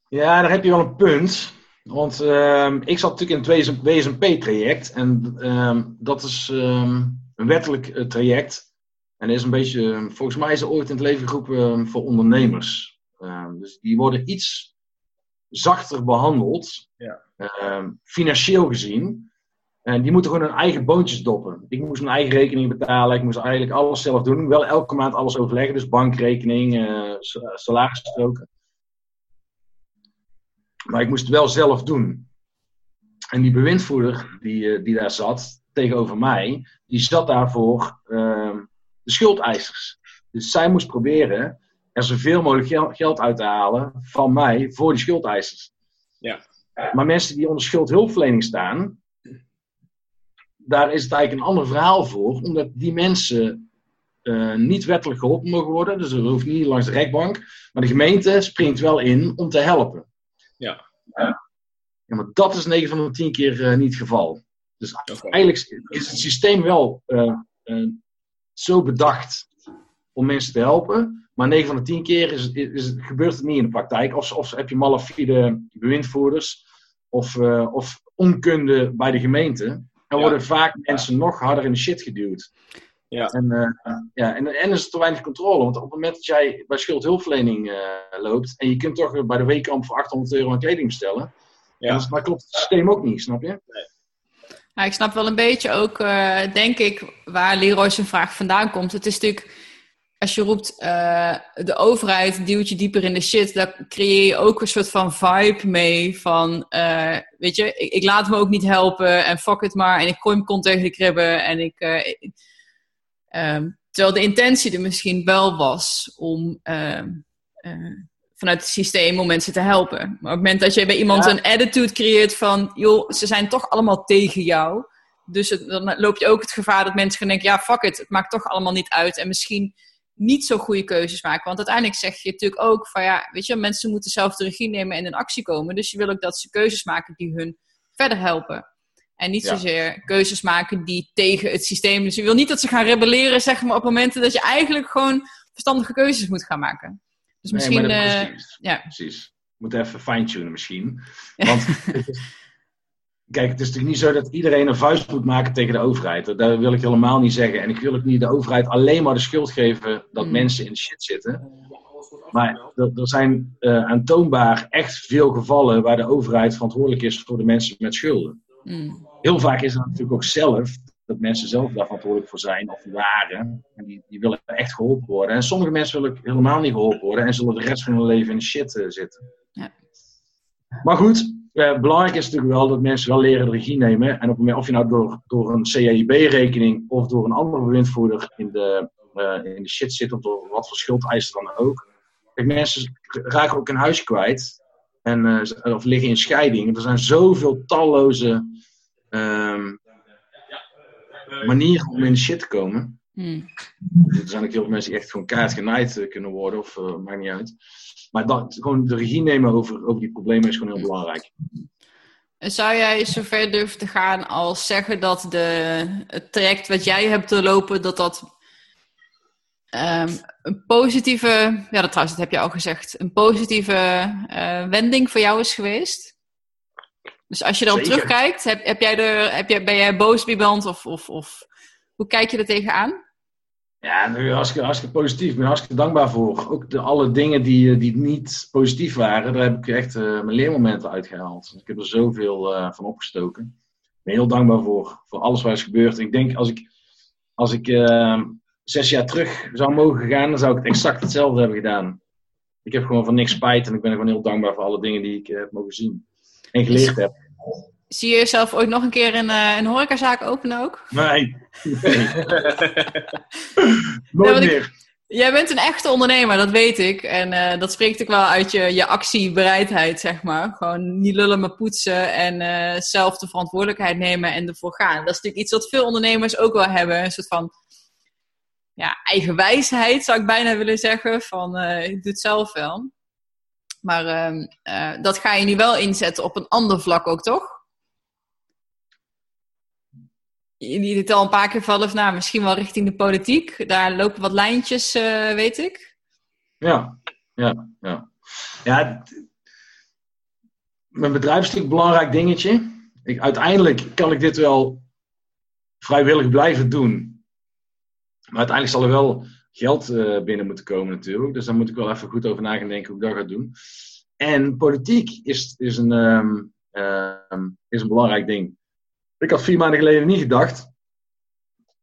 Ja, daar heb je wel een punt. Want uh, ik zat natuurlijk in het WSMP-traject. En uh, dat is een wettelijk uh, traject. En is een beetje, volgens mij is er ooit in het leven geroepen voor ondernemers. Dus die worden iets zachter behandeld, ja. financieel gezien. En die moeten gewoon hun eigen boontjes doppen. Ik moest mijn eigen rekening betalen. Ik moest eigenlijk alles zelf doen. Wel elke maand alles overleggen. Dus bankrekening, uh, salarisstroken. Maar ik moest het wel zelf doen. En die bewindvoerder die, eh, die daar zat, tegenover mij, die zat daar voor uh, de schuldeisers. Dus zij moest proberen er zoveel mogelijk geld uit te halen van mij voor die schuldeisers. Ja. Maar mensen die onder schuldhulpverlening staan, daar is het eigenlijk een ander verhaal voor, omdat die mensen uh, niet wettelijk geholpen mogen worden. Dus er hoeft niet langs de rechtbank. Maar de gemeente springt wel in om te helpen. Ja. ja maar dat is 9 van de 10 keer uh, niet het geval. Dus okay. eigenlijk is het systeem wel uh, zo bedacht om mensen te helpen. Maar 9 van de 10 keer is, is, is, gebeurt het niet in de praktijk. Of, of heb je malafide bewindvoerders. Of, of onkunde bij de gemeente. Dan ja. worden vaak mensen nog harder in de shit geduwd. Ja. En, uh, ja, en, en is er te weinig controle. Want op het moment dat jij bij schuldhulpverlening uh, loopt. en je kunt toch bij de weekkamp voor 800 euro aan kleding bestellen. Ja. Dan, maar klopt het systeem ook niet, snap je? Nee. Nou, ik snap wel een beetje ook, uh, denk ik, waar Leroy zijn vraag vandaan komt. Het is natuurlijk, als je roept, de overheid duwt je dieper in de shit, daar creëer je ook een soort van vibe mee van, weet je, ik, ik, laat me ook niet helpen en fuck het maar en ik gooi mijn kont tegen de kribben en ik, ik Um, terwijl de intentie er misschien wel was om uh, vanuit het systeem om mensen te helpen. Maar op het moment dat je bij iemand ja. een attitude creëert van, joh, ze zijn toch allemaal tegen jou. Dus het, dan loop je ook het gevaar dat mensen gaan denken, ja, fuck it, het maakt toch allemaal niet uit. En misschien niet zo goede keuzes maken. Want uiteindelijk zeg je natuurlijk ook van, ja, weet je, mensen moeten zelf de regie nemen en in actie komen. Dus je wil ook dat ze keuzes maken die hun verder helpen. En niet ja. zozeer keuzes maken die tegen het systeem. Dus je wil niet dat ze gaan rebelleren, zeg maar, op momenten dat je eigenlijk gewoon verstandige keuzes moet gaan maken. Dus nee, misschien. Uh, precies. Ja. precies. Moet even fine-tunen misschien. Want kijk, het is natuurlijk niet zo dat iedereen een vuist moet maken tegen de overheid. Dat wil ik helemaal niet zeggen. En ik wil ook niet de overheid alleen maar de schuld geven dat mm. mensen in de shit zitten. Maar er, er zijn uh, aantoonbaar echt veel gevallen waar de overheid verantwoordelijk is voor de mensen met schulden. Mm. Heel vaak is het natuurlijk ook zelf dat mensen zelf daar verantwoordelijk voor zijn of waren. En die, die willen echt geholpen worden. En sommige mensen willen helemaal niet geholpen worden en zullen de rest van hun leven in de shit uh, zitten. Ja. Maar goed, eh, belangrijk is natuurlijk wel dat mensen wel leren de regie nemen. En op het moment, of je nou door, door een CAIB-rekening of door een andere bewindvoerder in de, eh, in de shit zit, of door wat voor schuldeisen dan ook. Kijk, mensen raken ook een huis kwijt. En, eh, of liggen in scheiding. Er zijn zoveel talloze ehm, manieren om in de shit te komen. Hmm. Dus er zijn ook heel veel mensen die echt gewoon kaart genaaid eh, kunnen worden, of uh, maakt niet uit. Maar dat, gewoon de regie nemen over, over die problemen is gewoon heel belangrijk. En zou jij zover durven te gaan als zeggen dat de, het traject wat jij hebt te lopen, dat dat um, een positieve, ja dat trouwens, dat heb je al gezegd, een positieve uh, wending voor jou is geweest? Dus als je dan terugkijkt, heb, heb jij er, heb jij, ben jij boos iemand of, of, of hoe kijk je er tegenaan? Ja, nu hartstikke, hartstikke positief. Ik ben hartstikke dankbaar voor. Ook de, alle dingen die, die niet positief waren, daar heb ik echt uh, mijn leermomenten uitgehaald. Ik heb er zoveel uh, van opgestoken. Ik ben heel dankbaar voor, voor alles wat is gebeurd. Ik denk, als ik, als ik uh, zes jaar terug zou mogen gaan, dan zou ik het exact hetzelfde hebben gedaan. Ik heb gewoon van niks spijt en ik ben gewoon heel dankbaar voor alle dingen die ik heb mogen zien en geleerd heb. Zie je jezelf ooit nog een keer een, uh, een horecazaak openen ook? Nee. nee. Nooit nee, meer. Ik, jij bent een echte ondernemer, dat weet ik. En uh, dat spreekt ook wel uit je, je actiebereidheid, zeg maar. Gewoon niet lullen, maar poetsen en uh, zelf de verantwoordelijkheid nemen en ervoor gaan. Dat is natuurlijk iets wat veel ondernemers ook wel hebben. Een soort van ja, eigen wijsheid, zou ik bijna willen zeggen. Van, ik doe het zelf wel. Maar uh, dat ga je nu wel inzetten op een ander vlak ook, toch? Je het al een paar keer vallen, nou, misschien wel richting de politiek. Daar lopen wat lijntjes, uh, weet ik. Ja, ja, ja. Ja, mijn bedrijf is een belangrijk dingetje. Ik, uiteindelijk kan ik dit wel vrijwillig blijven doen. Maar uiteindelijk zal er wel geld uh, binnen moeten komen natuurlijk. Dus daar moet ik wel even goed over na gaan denken hoe ik dat ga doen. En politiek is, is, een, um, um, is een belangrijk ding. Ik had vier maanden geleden niet gedacht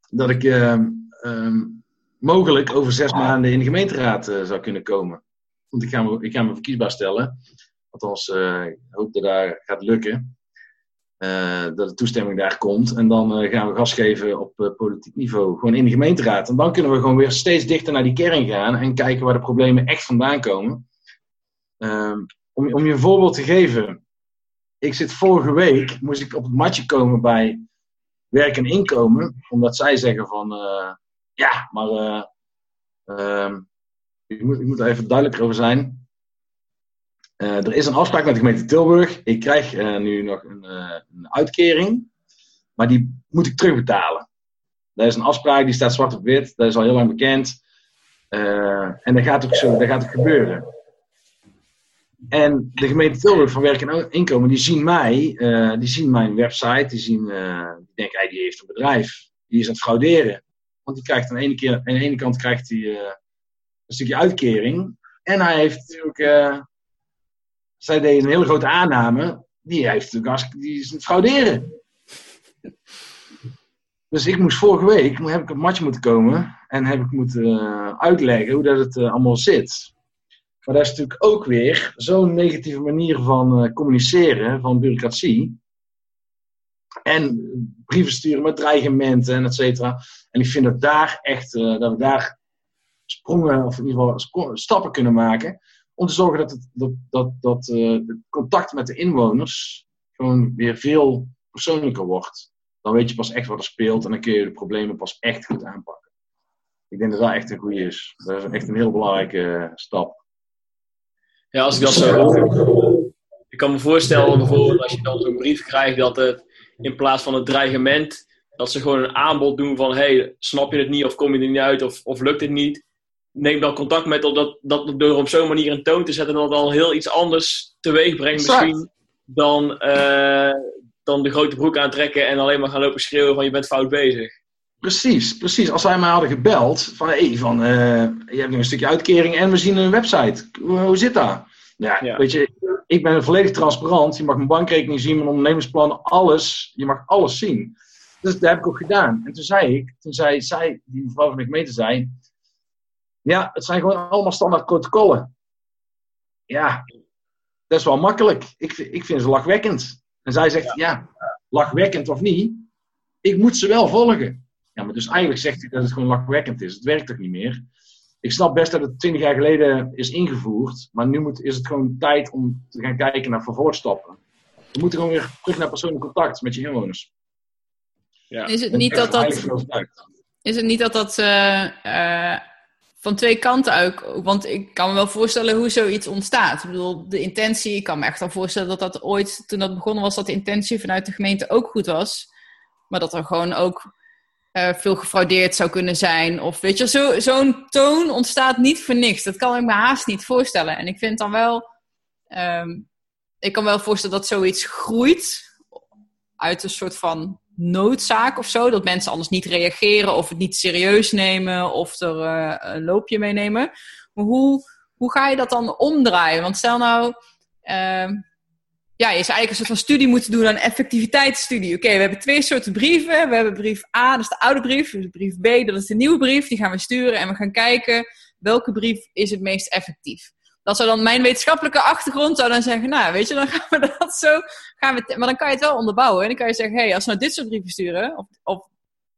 dat ik um, mogelijk over zes maanden in de gemeenteraad uh, zou kunnen komen. Want ik ga me, ik ga me verkiesbaar stellen. Althans, uh, ik hoop dat dat gaat lukken. Dat de toestemming daar komt. En dan gaan we gas geven op politiek niveau. Gewoon in de gemeenteraad. En dan kunnen we gewoon weer steeds dichter naar die kern gaan. En kijken waar de problemen echt vandaan komen. Um, om, om je een voorbeeld te geven. Ik zit vorige week, moest ik op het matje komen bij werk en inkomen. Omdat zij zeggen van, ja, maar ehm, ik, moet, ik moet er even duidelijker over zijn. Uh, er is een afspraak met de gemeente Tilburg. Ik krijg nu nog een, een, uitkering, maar die moet ik terugbetalen. Dat is een afspraak, die staat zwart op wit, dat is al heel lang bekend. en dat gaat ook zo, dat gaat gebeuren. En de gemeente Tilburg van Werk en Inkomen, die zien mij, die zien mijn website, die, zien, die denken, hey, heeft een bedrijf, die is aan het frauderen. Want die krijgt aan de ene, keer, aan de ene kant krijgt hij een stukje uitkering. En hij heeft natuurlijk zij deed een hele grote aanname. Die, heeft die is het frauderen. Dus ik moest vorige week, heb ik op matje moeten komen. En heb ik moeten uh, uitleggen hoe dat het uh, allemaal zit. Maar dat is natuurlijk ook weer zo'n negatieve manier van uh, communiceren, van bureaucratie. En brieven sturen met dreigementen en et cetera. En ik vind dat daar echt, dat we daar sprongen, of in ieder geval stappen kunnen maken om te zorgen dat het, dat, dat, dat, het contact met de inwoners gewoon weer veel persoonlijker wordt. Dan weet je pas echt wat er speelt en dan kun je de problemen pas echt goed aanpakken. Ik denk dat dat echt een goede is. Dat is echt een heel belangrijke stap. Ja, als ik dat zo hoor. Ik kan me voorstellen bijvoorbeeld als je dan zo'n brief krijgt dat het in plaats van het dreigement, dat ze gewoon een aanbod doen van hey, snap je het niet of kom je er niet uit of, of lukt het niet neem dan contact met dat, dat door op zo'n manier een toon te zetten, dat al heel iets anders teweeg brengt misschien dan, uh, dan de grote broek aantrekken en alleen maar gaan lopen schreeuwen van je bent fout bezig. Precies, precies. Als wij mij hadden gebeld van hey, van, uh, je hebt nu een stukje uitkering en we zien een website. Hoe, hoe zit dat? Ja, ja, weet je, ik ben volledig transparant. Je mag mijn bankrekening zien, mijn ondernemersplan, alles. Je mag alles zien. Dus dat heb ik ook gedaan. En toen zei ik, toen zei zij, die mevrouw van de gemeente zei, ja, het zijn gewoon allemaal standaard protocollen. Ja, dat is wel makkelijk. Ik, ik vind ze lachwekkend. En zij zegt, ja, lachwekkend of niet, ik moet ze wel volgen. Ja, maar dus eigenlijk zegt hij dat het gewoon lachwekkend is. Het werkt toch niet meer? Ik snap best dat het twintig jaar geleden is ingevoerd, maar nu moet, is het gewoon tijd om te gaan kijken naar vervolgstappen. We moeten gewoon weer terug naar persoonlijk contact met je inwoners. Ja. Is het niet dat dat... Is het niet dat dat uh, van twee kanten ook. Want ik kan me wel voorstellen hoe zoiets ontstaat. Ik bedoel, de intentie, ik kan me echt wel voorstellen dat dat ooit, toen dat begonnen was, dat de intentie vanuit de gemeente ook goed was. Maar dat er gewoon ook uh, veel gefraudeerd zou kunnen zijn. Of weet je, zo'n zo toon ontstaat niet voor niks. Dat kan ik me haast niet voorstellen. En ik vind dan wel, um, ik kan wel voorstellen dat zoiets groeit uit een soort van noodzaak of zo. Dat mensen anders niet reageren of het niet serieus nemen of er uh, een loopje meenemen. Maar hoe, hoe ga je dat dan omdraaien? Want stel nou, uh, ja, je zou eigenlijk een soort van studie moeten doen, een effectiviteitsstudie. Oké, we hebben twee soorten brieven. We hebben brief A, dat is de oude brief. Dus brief B, dat is de nieuwe brief. Die gaan we sturen en we gaan kijken welke brief is het meest effectief dat zou dan mijn wetenschappelijke achtergrond zou dan zeggen, nou, weet je, dan gaan we dat zo, gaan we, maar dan kan je het wel onderbouwen. En dan kan je zeggen, hé, hey, als we nou dit soort brieven sturen, of, of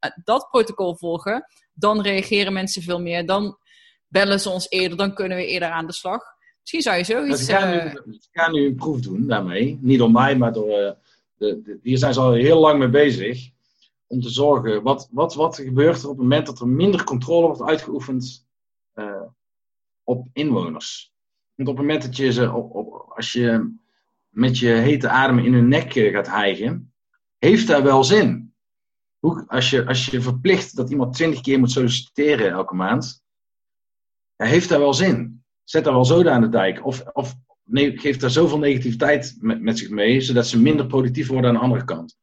uh, dat protocol volgen, dan reageren mensen veel meer, dan bellen ze ons eerder, dan kunnen we eerder aan de slag. Misschien zou je zoiets... Ze gaan, nu, uh, gaan nu een proef doen daarmee, niet door mij, maar door, uh, de, de, hier zijn ze al heel lang mee bezig, om te zorgen, wat, wat, wat gebeurt er op het moment dat er minder controle wordt uitgeoefend op inwoners? Want op het moment dat je ze, op, op, als je met je hete adem in hun nek eh, gaat hijgen, heeft dat wel zin. Hoe, als, je, als je verplicht dat iemand twintig keer moet solliciteren elke maand, heeft dat wel zin. Zet daar wel zoden aan de dijk. Of, of nee, geeft daar zoveel negativiteit met, met zich mee, zodat ze minder productief worden aan de andere kant.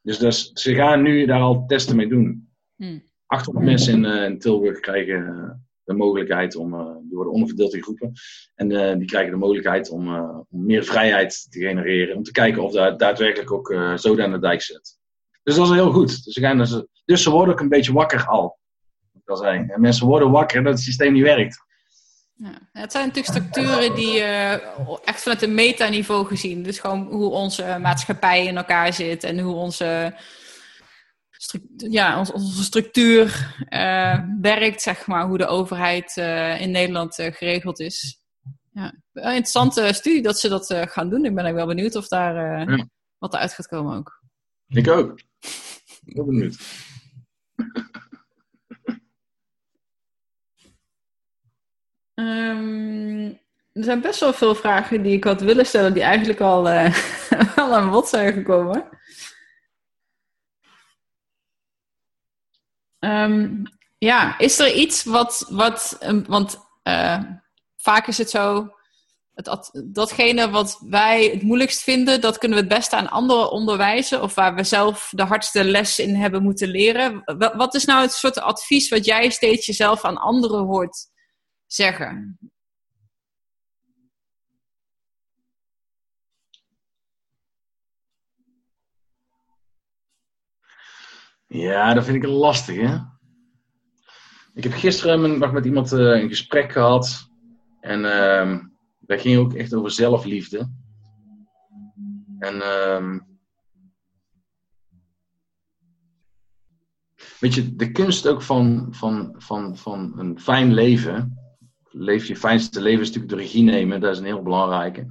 Dus, dus ze gaan nu daar al testen mee doen. Hmm. 800 mensen in, uh, in Tilburg krijgen uh, de mogelijkheid om, uh, die worden onderverdeeld in groepen. En die krijgen de mogelijkheid om, om, meer vrijheid te genereren. Om te kijken of dat daadwerkelijk ook zo aan de dijk zit. Dus dat is heel goed. Dus ze, gaan dus, dus ze worden ook een beetje wakker al. Dat zei. En mensen worden wakker dat het systeem niet werkt. Ja, het zijn natuurlijk structuren die echt vanuit een metaniveau gezien. Dus gewoon hoe onze maatschappij in elkaar zit en hoe onze ja, onze, structuur uh, werkt, zeg maar, hoe de overheid uh, in Nederland geregeld is. Ja, een interessante studie dat ze dat gaan doen. Ik ben ook wel benieuwd of daar ja. wat eruit gaat komen ook. Ik ook. Ik ben benieuwd. um, er zijn best wel veel vragen die ik had willen stellen, die eigenlijk al, al aan bod zijn gekomen. Um, ja, is er iets wat, wat want uh, vaak is het zo, het, datgene wat wij het moeilijkst vinden, dat kunnen we het beste aan anderen onderwijzen, of waar we zelf de hardste les in hebben moeten leren. Wat is nou het soort advies wat jij steeds jezelf aan anderen hoort zeggen? Ja, dat vind ik lastig, hè? Ik heb gisteren met iemand uh, een gesprek gehad. En uh, dat ging ook echt over zelfliefde. En uh, weet je, de kunst ook van, van, van, van een fijn leven. Leef je fijnste leven is natuurlijk de regie nemen. Dat is een heel belangrijke.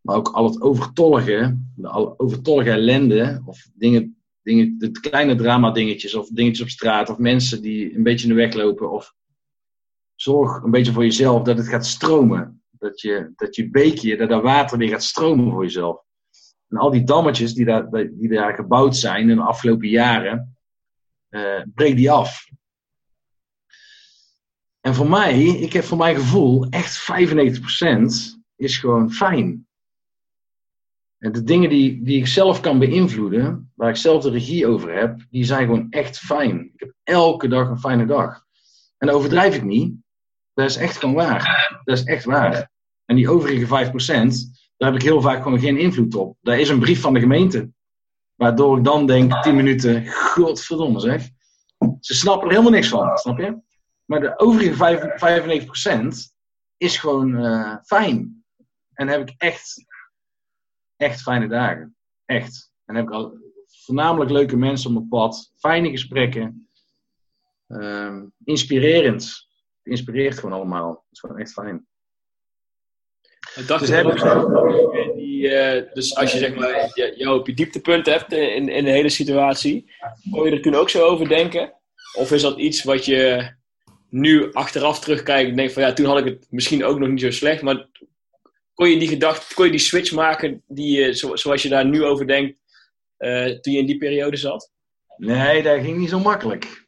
Maar ook al het overtollige, de overtollige ellende of dingen dingen, de kleine drama dingetjes of dingetjes op straat of mensen die een beetje in de weg lopen. Of zorg een beetje voor jezelf dat het gaat stromen. Dat je, dat je beekje, dat er water weer gaat stromen voor jezelf. En al die dammetjes die daar, die daar gebouwd zijn in de afgelopen jaren, uh, breek die af. En voor mij, ik heb voor mijn gevoel echt 95% is gewoon fijn. En de dingen die, die ik zelf kan beïnvloeden, waar ik zelf de regie over heb, die zijn gewoon echt fijn. Ik heb elke dag een fijne dag. En overdrijf ik niet. Dat is echt gewoon waar. Dat is echt waar. En die overige 5%, daar heb ik heel vaak gewoon geen invloed op. Daar is een brief van de gemeente. Waardoor ik dan denk, 10 minuten, godverdomme zeg. Ze snappen er helemaal niks van, snap je? Maar de overige 95% is gewoon uh, fijn. En heb ik echt, echt fijne dagen. Echt. En heb ik al voornamelijk leuke mensen op mijn pad. Fijne gesprekken. Ehm, inspirerend. Het inspireert gewoon allemaal. Het is gewoon echt fijn. Ik dacht Dus heb ik- die, eh, dus als je zeg maar je- jou op je dieptepunt hebt in, in de hele situatie, kon je er toen ook zo over denken? Of is dat iets wat je nu achteraf terugkijkt en denkt van ja, toen had ik het misschien ook nog niet zo slecht, maar kon je die gedachte, kon je die switch maken die, zoals je daar nu over denkt eh, toen je in die periode zat? Nee, dat ging niet zo makkelijk.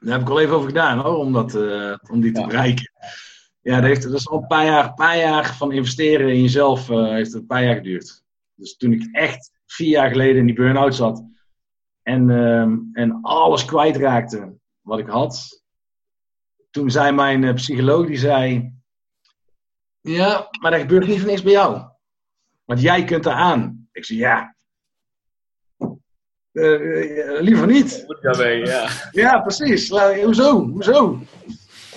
Daar heb ik wel even over gedaan hoor, om, dat, eh, om die te Ja. bereiken. Ja, dat, heeft, dat is al een paar jaar, paar jaar van investeren in jezelf, eh, heeft het een paar jaar geduurd. Dus toen ik echt vier jaar geleden in die burn-out zat en, ehm, en alles kwijtraakte wat ik had, toen zei mijn eh, psycholoog, die zei, ja, maar dat gebeurt niet voor niks bij jou. Want jij kunt er aan. Ik zei, ja, eh, eh, liever niet. Daarmee, ja. Ja, precies. La- Hoezo? Hoezo?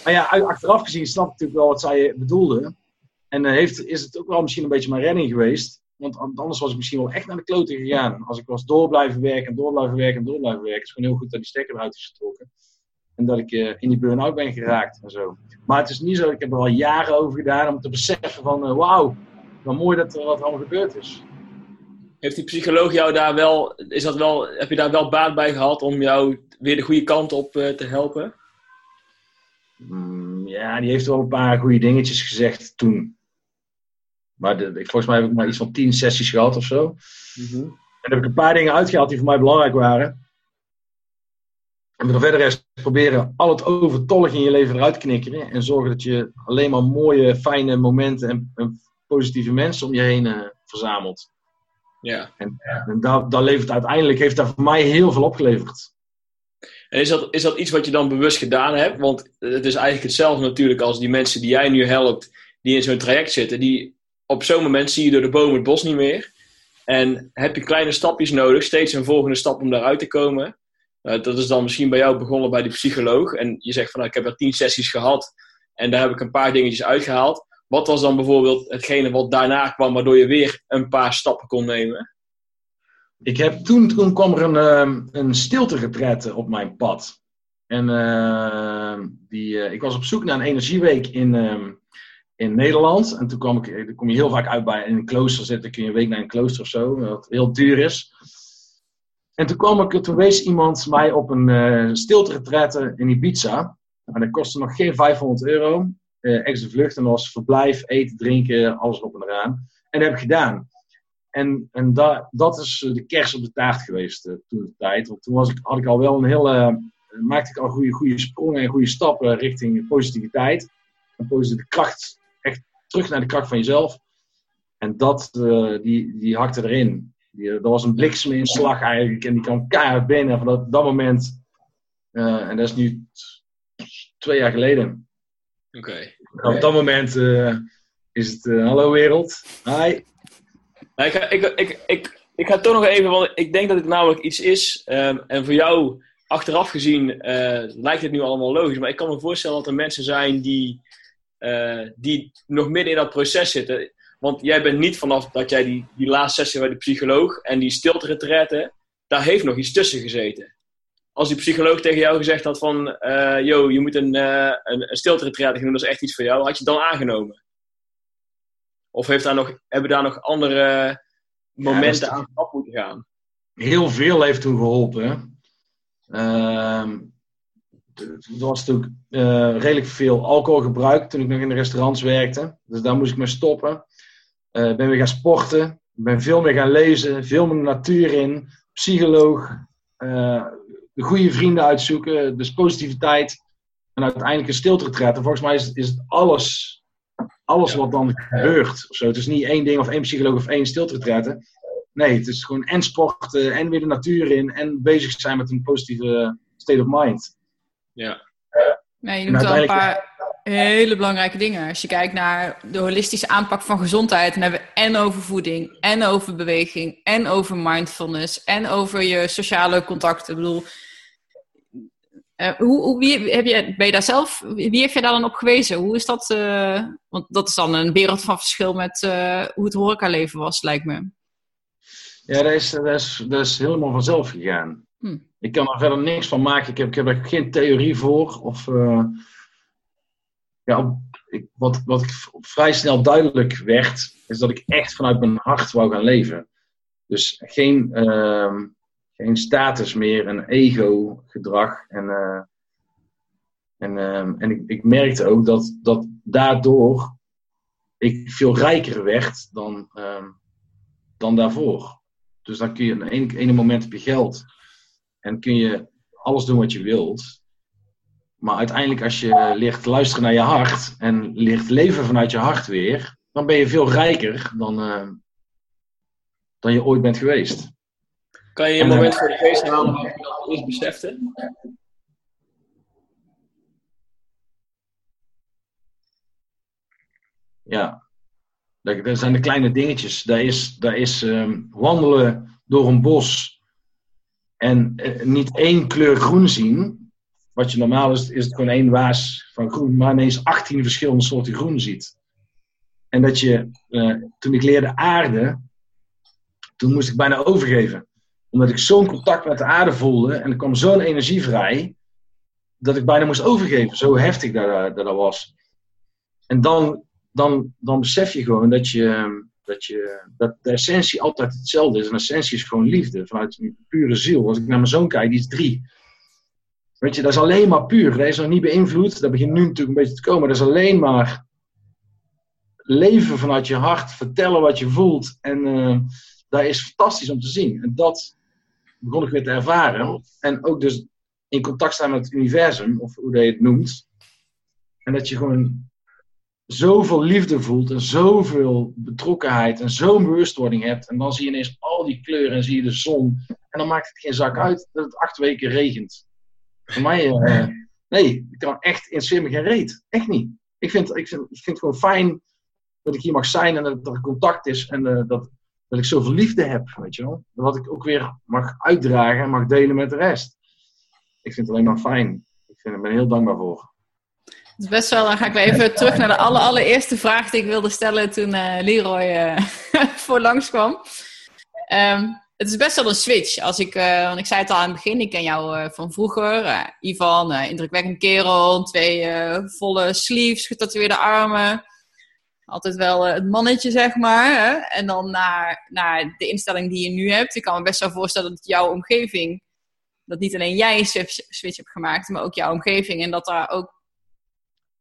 Maar ja, uit- achteraf gezien snap ik natuurlijk wel wat zij bedoelde. En eh, heeft, is het ook wel misschien een beetje mijn redding geweest. Want an- anders was ik misschien wel echt naar de kloten gegaan. Als ik was door blijven werken en door blijven werken en door blijven werken. Het is gewoon heel goed dat die stekker eruit is getrokken. En dat ik eh, in die burn-out ben geraakt en zo. Maar het is niet zo, ik heb er al jaren over gedaan om te beseffen van... eh, Wauw, wat mooi dat er wat allemaal gebeurd is. Heeft die psycholoog jou daar wel, is dat wel, heb je daar wel baat bij gehad om jou weer de goede kant op eh, te helpen? Mm, ja, die heeft wel een paar goede dingetjes gezegd toen. Maar de, ik- volgens mij heb ik maar iets van tien sessies gehad of zo. En heb ik een paar dingen uitgehaald die voor mij belangrijk waren. En verder rest proberen al het overtollige in je leven eruit te knikkeren. En zorgen dat je alleen maar mooie, fijne momenten en, en positieve mensen om je heen eh, verzamelt. Ja. En dat, dat levert uiteindelijk, heeft dat voor mij heel veel opgeleverd. En is dat, is dat iets wat je dan bewust gedaan hebt? Want het is eigenlijk hetzelfde natuurlijk als die mensen die jij nu helpt, die in zo'n traject zitten. Die, op zo'n moment zie je door de bomen het bos niet meer. En heb je kleine stapjes nodig, steeds een volgende stap om daaruit te komen. Eh, dat is dan misschien bij jou begonnen bij die psycholoog. En je zegt van nou, ik heb er tien sessies gehad en daar heb ik een paar dingetjes uitgehaald. Wat was dan bijvoorbeeld hetgene wat daarna kwam, waardoor je weer een paar stappen kon nemen? Ik heb toen, toen kwam er een, ehm, een stilte op mijn pad. En ehm, die, eh, ik was op zoek naar een energieweek in, ehm, in Nederland. En toen kwam ik, eh, kom je heel vaak uit bij een klooster zitten. kun je een week naar een klooster of zo, wat heel duur is. En toen kwam ik, toen wees iemand mij op een uh, stilte in Ibiza. En dat kostte nog geen 500 euro. Uh, extra vlucht en was verblijf, eten, drinken, alles op en eraan. En dat heb ik gedaan. En, en da, dat is de kers op de taart geweest toen de tijd. Want toen was ik, had ik al wel een hele. maakte ik al goede, goede sprongen en goede stappen richting positiviteit. En positieve kracht. Echt terug naar de kracht van jezelf. En dat, die, die hakte erin. Die, dat was een blikseminslag eigenlijk. En die kwam keihard binnen van dat, dat moment. Uh, en dat is nu twee jaar geleden. Oké. Okay. Op dat moment uh, is het hallo wereld. Hi. Nou, ik, ga, ik, ik, ik, ik ga toch nog even, want ik denk dat het namelijk iets is. Um, en voor jou, achteraf gezien, lijkt het nu allemaal logisch. Maar ik kan me voorstellen dat er mensen zijn die, uh, die nog midden in dat proces zitten. Want jij bent niet vanaf dat jij die, die laatste sessie bij de psycholoog en die stilte daar heeft nog iets tussen gezeten. Als die psycholoog tegen jou gezegd had van, uh, yo, je moet een, uh, een, een stilte gaan doen, dat is echt iets voor jou, had je het dan aangenomen? Of heeft daar nog, hebben daar nog andere momenten ja, aan op moeten gaan? Heel veel heeft toen geholpen. Uh, er was natuurlijk uh, redelijk veel alcohol gebruikt toen ik nog in de restaurants werkte. Dus daar moest ik mee stoppen. Ik uh, ben weer gaan sporten. ben veel meer gaan lezen. Veel meer de natuur in. Psycholoog. Uh, de goede vrienden uitzoeken. Dus positiviteit. En uiteindelijk een stilte En volgens mij is, is het alles alles wat dan gebeurt. Of zo. Het is niet één ding of één psycholoog of één stilteretretten. Nee, het is gewoon en sporten en weer de natuur in en bezig zijn met een positieve state of mind. Ja. Nee, je noemt al een paar hele belangrijke dingen. Als je kijkt naar de holistische aanpak van gezondheid, dan hebben we en over voeding, en over beweging, en over mindfulness, en over je sociale contacten. Ik bedoel, Uh, hoe, hoe, wie, heb je, ben je daar zelf, wie heeft je daar dan op gewezen? Hoe is dat? Uh, want dat is dan een wereld van verschil met uh, hoe het horecaleven was, lijkt me. Ja, dat is, dat is, dat is helemaal vanzelf gegaan. Hm. Ik kan er verder niks van maken. Ik heb, ik heb er geen theorie voor. Of, ja, ik, wat, wat vrij snel duidelijk werd, is dat ik echt vanuit mijn hart wou gaan leven. Dus geen, uh, geen status meer, een ego-gedrag. En, uh, en, uh, en ik, ik merkte ook dat, dat daardoor ik veel rijker werd dan, ehm, dan daarvoor. Dus dan kun je in een ene moment heb je geld en kun je alles doen wat je wilt. Maar uiteindelijk, als je leert luisteren naar je hart en leert leven vanuit je hart weer, dan ben je veel rijker dan, uh, dan je ooit bent geweest. Kan je een moment voor de geest halen waar je dat besefte? Ja, dat, zijn de kleine dingetjes. Daar is, daar is um, wandelen door een bos en uh, niet één kleur groen zien, wat je normaal is, is het gewoon één waas van groen, maar ineens 18 verschillende soorten groen ziet. En dat je, uh, toen ik leerde aarde, toen moest ik bijna overgeven. Omdat ik zo'n contact met de aarde voelde en er kwam zo'n energie vrij, dat ik bijna moest overgeven. Zo heftig dat dat, dat was. En dan, dan, dan besef je gewoon dat, je, dat, je, dat de essentie altijd hetzelfde is. En essentie is gewoon liefde, vanuit pure ziel. Als ik naar mijn zoon kijk, die is drie. Weet je, dat is alleen maar puur. Dat is nog niet beïnvloed. Dat begint nu natuurlijk een beetje te komen. Dat is alleen maar leven vanuit je hart. Vertellen wat je voelt. En uh, dat is fantastisch om te zien. En dat begon ik weer te ervaren. En ook dus in contact staan met het universum. Of hoe je het noemt. En dat je gewoon zoveel liefde voelt. En zoveel betrokkenheid. En zo'n bewustwording hebt. En dan zie je ineens al die kleuren. En zie je de zon. En dan maakt het geen zak uit dat het acht weken regent. Voor mij, uh, nee, ik kan echt in zwemmen geen reet. Echt niet. Ik vind, ik, vind, ik vind het gewoon fijn dat ik hier mag zijn en dat, er contact is en uh, dat, dat ik zoveel liefde heb, weet je wel. Wat ik ook weer mag uitdragen en mag delen met de rest. Ik vind het alleen maar fijn. Ik vind, ben er heel dankbaar voor. Het is best wel, dan ga ik weer even terug naar de aller, allereerste vraag die ik wilde stellen toen uh, Leroy voor langs kwam. Um, het is best wel een switch. Als ik, uh, want ik zei het al aan het begin, ik ken jou uh, van vroeger. Uh, Ivan, indrukwekkend kerel, twee volle sleeves, getatoeëerde armen. Altijd wel het mannetje, zeg maar. Hè? En dan naar, naar de instelling die je nu hebt. Ik kan me best wel voorstellen dat jouw omgeving, dat niet alleen jij een switch hebt gemaakt, maar ook jouw omgeving. En dat daar ook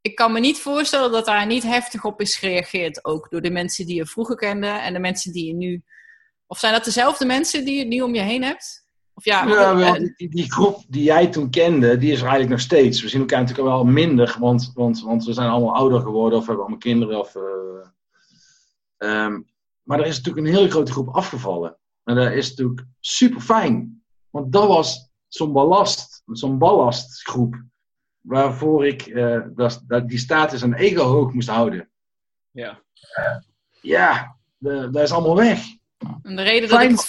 ik kan me niet voorstellen dat daar niet heftig op is gereageerd. Ook door de mensen die je vroeger kende en de mensen die je nu of zijn dat dezelfde mensen die je nu om je heen hebt? Of ja, ja wel, die, die, groep die jij toen kende, die is er eigenlijk nog steeds. We zien elkaar natuurlijk wel minder, want, want, want we zijn allemaal ouder geworden of hebben allemaal kinderen. Of, uh, um, maar er is natuurlijk een hele grote groep afgevallen. En dat is natuurlijk super fijn. Want dat was zo'n ballast, zo'n ballastgroep. Waarvoor ik uh, dat, dat die status en ego hoog moest houden. Ja. ja, dat is allemaal weg. En de reden dat ik het,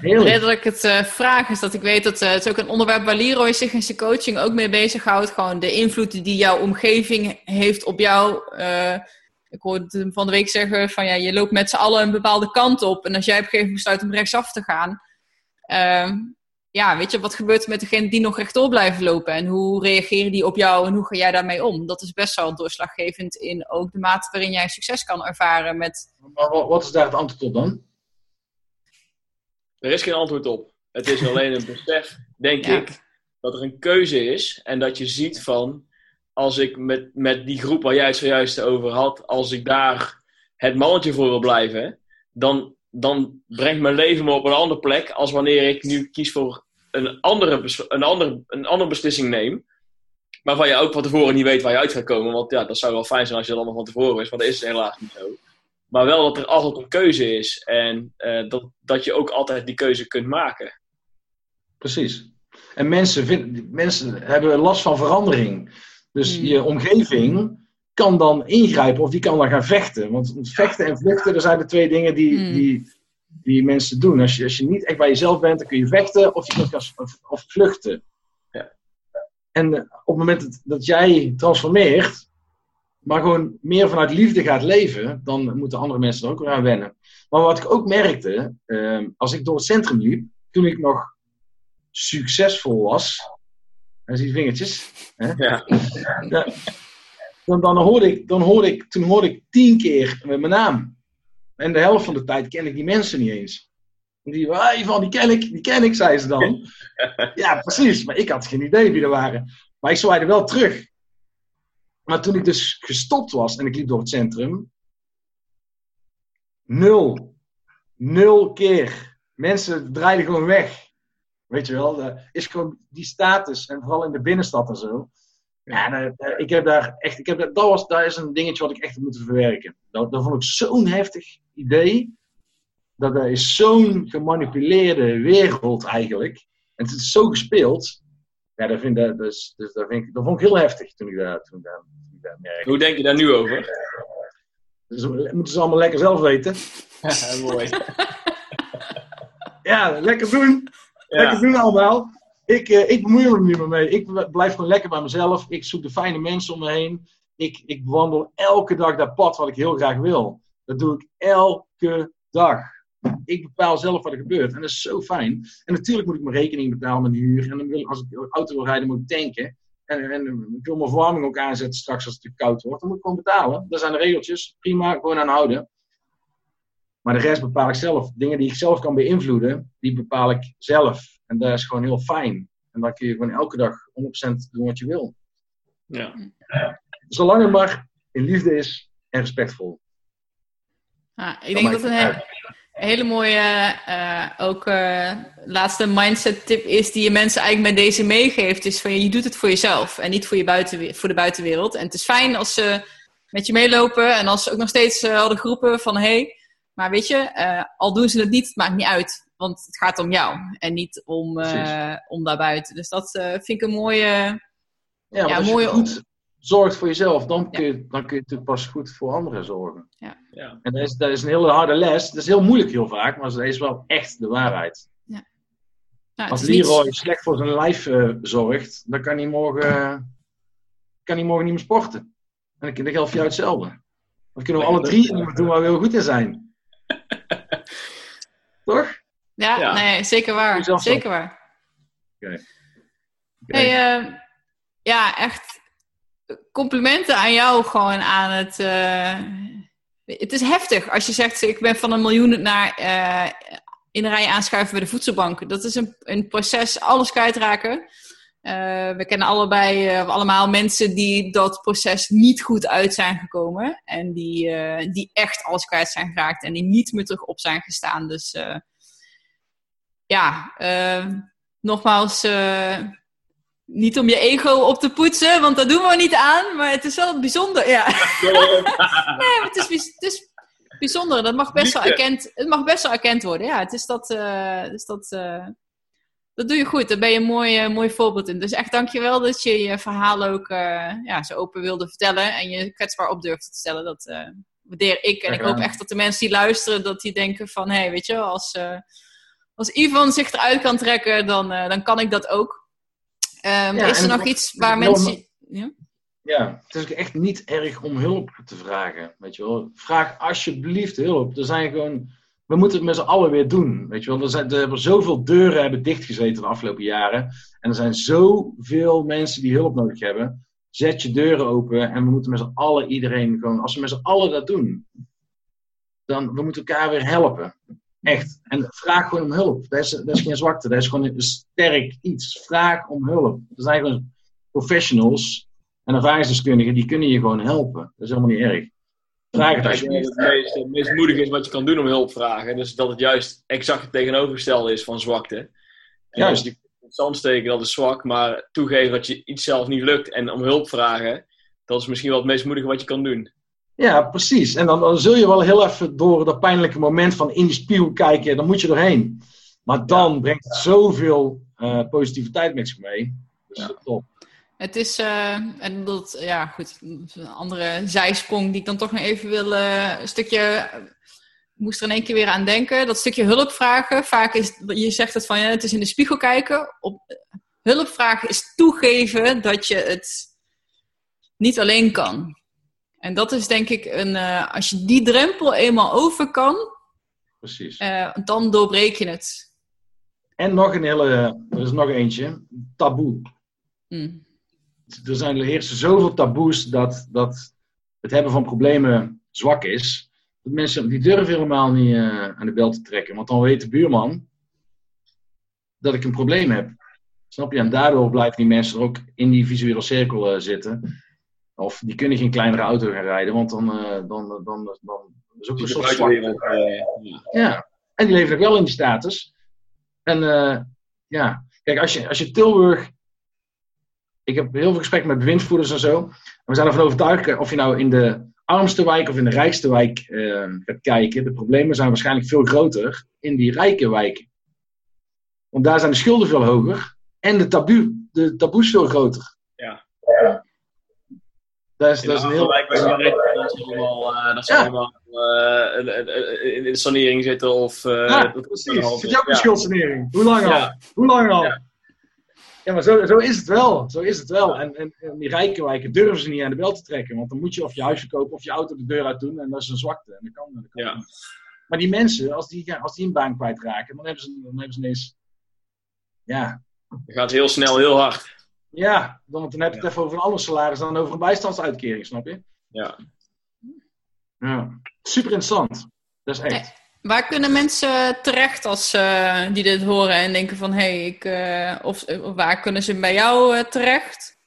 de reden dat ik het uh, vraag is dat ik weet dat uh, het is ook een onderwerp waar Leroy zich in zijn coaching ook mee bezighoudt. Gewoon de invloed die jouw omgeving heeft op jou. Uh, ik hoorde hem van de week zeggen van ja, je loopt met z'n allen een bepaalde kant op. En als jij op een gegeven moment besluit om rechtsaf te gaan. Ehm, ja, weet je, wat gebeurt er met degene die nog rechtdoor blijven lopen? En hoe reageren die op jou en hoe ga jij daarmee om? Dat is best wel doorslaggevend in ook de mate waarin jij succes kan ervaren met... Maar wat is daar het antwoord op dan? Er is geen antwoord op. Het is alleen een besef, denk ik, dat er een keuze is. En dat je ziet van, als ik met, met die groep waar jij het zojuist over had, als ik daar het mannetje voor wil blijven, dan, dan brengt mijn leven me op een andere plek als wanneer ik nu kies voor een andere, een andere, een andere beslissing neem. Waarvan je ook van tevoren niet weet waar je uit gaat komen. Want ja, dat zou wel fijn zijn als je dat allemaal van tevoren is. Maar dat is helaas niet zo. Maar wel dat er altijd een keuze is en uh, dat, dat je ook altijd die keuze kunt maken. Precies. En mensen, vind, mensen hebben last van verandering. Dus hmm. je omgeving kan dan ingrijpen of die kan dan gaan vechten. Want vechten en vluchten, dat zijn de twee dingen die, hmm. die, die mensen doen. Als je, als je niet echt bij jezelf bent, dan kun je vechten of je kunt gaan, of, of vluchten. Ja. En op het moment dat, dat jij transformeert, maar gewoon meer vanuit liefde gaat leven, dan moeten andere mensen er ook weer aan wennen. Maar wat ik ook merkte, uh, als ik door het centrum liep, toen ik nog succesvol was, en zie je vingertjes, hè? Ja. dan, dan, hoorde ik, dan hoorde ik, toen hoorde ik tien keer mijn naam. En de helft van de tijd ken ik die mensen niet eens. Die, ah, Ivan, die ken ik, die ken ik, zei ze dan. ja, precies. Maar ik had geen idee wie er waren. Maar ik zwaaide wel terug. Maar toen ik dus gestopt was en ik liep door het centrum. Nul. Nul keer. Mensen draaiden gewoon weg. Weet je wel, de, is gewoon die status. En vooral in de binnenstad en zo. Ja, ik heb daar echt, ik heb, dat, was, dat is een dingetje wat ik echt moeten verwerken. Dat, dat vond ik zo'n heftig idee. Dat er is zo'n gemanipuleerde wereld eigenlijk. En het is zo gespeeld. Ja, dat, vind, dat, dus, dus dat, vind ik, dat vond ik heel heftig toen ik daar, toen ik daar, toen ik daar merkte. Hoe denk je daar nu over? Dus moeten ze allemaal lekker zelf weten. mooi. ja, lekker doen. Ja. Lekker doen allemaal. Ik, uh, ik bemoei me er niet meer mee. Ik blijf gewoon lekker bij mezelf. Ik zoek de fijne mensen om me heen. Ik, ik wandel elke dag dat pad wat ik heel graag wil. Dat doe ik elke dag. Ik bepaal zelf wat er gebeurt. En dat is zo fijn. En natuurlijk moet ik mijn rekening betalen met de huur. En dan wil, als ik auto wil rijden, moet ik tanken. En, en ik wil mijn verwarming ook aanzetten straks als het te koud wordt. Dan moet ik gewoon betalen. Dat zijn de regeltjes. Prima, gewoon aanhouden. Maar de rest bepaal ik zelf. Dingen die ik zelf kan beïnvloeden, die bepaal ik zelf. En dat is gewoon heel fijn. En dan kun je gewoon elke dag 100% doen wat je wil. Ja. Zolang het maar in liefde is en respectvol. Ah, ik denk dat, een hele mooie uh, ook uh, laatste mindset tip is die je mensen eigenlijk met deze meegeeft. Is van je doet het voor jezelf en niet voor, je buiten, voor de buitenwereld. En het is fijn als ze met je meelopen en als ze ook nog steeds uh, hadden geroepen van hey, maar weet je, al doen ze het niet, het maakt niet uit. Want het gaat om jou en niet om, om daarbuiten. Dus dat vind ik een mooie. Ja, mooie... goed zorgt voor jezelf, dan kun, je, dan kun je natuurlijk pas goed voor anderen zorgen. Ja. ja. En dat is, dat is een hele harde les. Dat is heel moeilijk heel vaak, maar dat is wel echt de waarheid. Ja. Nou, Als Leroy niet... slecht voor zijn lijf uh, zorgt, dan kan hij, morgen, kan hij morgen niet meer sporten. En dan geldt voor jou hetzelfde. Dan kunnen we alle drie doen waar we heel goed in zijn. Toch? Ja, nee, zeker waar. Zeker waar. Oké. Hey, uh, ja, echt complimenten aan jou gewoon aan het... Uh, het is heftig als je zegt, ik ben van een miljoen naar uh, in de rij aanschuiven bij de voedselbank. Dat is een, een proces, alles kwijtraken. we kennen allebei, allemaal mensen die dat proces niet goed uit zijn gekomen. En die, die echt alles kwijt zijn geraakt en die niet meer terug op zijn gestaan. Dus ja, nogmaals, niet om je ego op te poetsen, want dat doen we niet aan, maar het is wel bijzonder. Ja. nee, het is, het is bijzonder. Dat mag best wel erkend, het mag best wel erkend worden. Ja, het is dat, uh, dus dat, dat doe je goed. Daar ben je een mooi, mooi voorbeeld in. Dus echt dankjewel dat je je verhaal ook ja, zo open wilde vertellen en je kwetsbaar op durfde te stellen. Dat waardeer ik. En ik hoop echt dat de mensen die luisteren, dat die denken van, hé, hey, weet je, als als Ivan zich eruit kan trekken, dan, dan kan ik dat ook. Um, ja, is er nog iets waar mensen. Ja? ja, het is ook echt niet erg om hulp te vragen. Weet je wel. Vraag alsjeblieft hulp. Er zijn gewoon. We moeten het met z'n allen weer doen. Weet je wel. Er, zijn, er hebben zoveel deuren hebben dichtgezeten de afgelopen jaren. En er zijn zoveel mensen die hulp nodig hebben. Zet je deuren open en we moeten met z'n allen iedereen gewoon. Als we met z'n allen dat doen, dan we moeten elkaar weer helpen. Echt. En vraag gewoon om hulp. Dat is, dat is geen zwakte. Dat is gewoon een sterk iets. Vraag om hulp. Er zijn gewoon professionals en ervaringsdeskundigen die kunnen je gewoon helpen. Dat is helemaal niet erg. Vraag het alsjeblieft. Het meest, het meest moedig is wat je kan doen om hulp vragen. Dus dat het juist exact het tegenovergestelde is van zwakte. Juist. Dus die zand steken, dat is zwak. Maar toegeven dat je iets zelf niet lukt en om hulp vragen, dat is misschien wel het meest moedige wat je kan doen. Ja, precies. En dan, dan, zul je wel heel even door dat pijnlijke moment van in die spiegel kijken, dan moet je doorheen. Maar dan brengt het zoveel uh, positiviteit met zich mee. Dus ja. top. Het is, uh, en dat, ja goed, een andere zijsprong die ik dan toch nog even wil, uh, een stukje, moest er in één keer weer aan denken. Dat stukje hulp vragen, vaak is, je zegt het van, ja, het is in de spiegel kijken. Op, hulp vragen is toegeven dat je het niet alleen kan. En dat is denk ik een, uh, als je die drempel eenmaal over kan, Precies. Uh, dan doorbreek je het. En nog een hele, er is nog eentje, taboe. Mm. Er zijn er heersen zoveel taboes dat, dat het hebben van problemen zwak is. Dat mensen die durven helemaal niet uh, aan de bel te trekken. Want dan weet de buurman dat ik een probleem heb. Snap je? En daardoor blijven die mensen ook in die visuele cirkel zitten. Of die kunnen geen kleinere auto gaan rijden, want dan, uh, dan, dan, dan, dan is ook een soort zwakte. Ja. ja, en die leven nog wel in die status. En ja, kijk, als je, als je Tilburg ik heb heel veel gesprekken met bewindvoerders en zo. En we zijn ervan overtuigd, of je nou in de armste wijk of in de rijkste wijk uh, gaat kijken, de problemen zijn waarschijnlijk veel groter in die rijke wijken. Want daar zijn de schulden veel hoger en de, taboe, de taboes veel groter. Dat is, dat is een heel... Wijk, dat ze allemaal, uh, dat ze ja. allemaal uh, in de sanering zitten of... Uh, ja, precies. Zit in ja. schuldsanering? Hoe lang al? Ja. Hoe lang al? Ja. Ja, maar zo, zo is het wel. Zo is het wel. En, en, en, die rijke wijken durven ze niet aan de bel te trekken. Want dan moet je of je huis verkopen of je auto de deur uit doen. En dat is een zwakte. En dat kan, dat kan ja. Maar die mensen, als die, als die een baan kwijtraken, dan hebben ze, dan hebben ze ineens... Ja. Dan gaat het heel snel, heel hard. Ja, dan, dan heb je het even over een ander salaris dan over een bijstandsuitkering, snap je? Ja. Ja. Super interessant. Dat is echt. Waar kunnen mensen terecht als uh, die dit horen en denken van hé, hey, ik, uh, of, of, waar kunnen ze bij jou uh, terecht?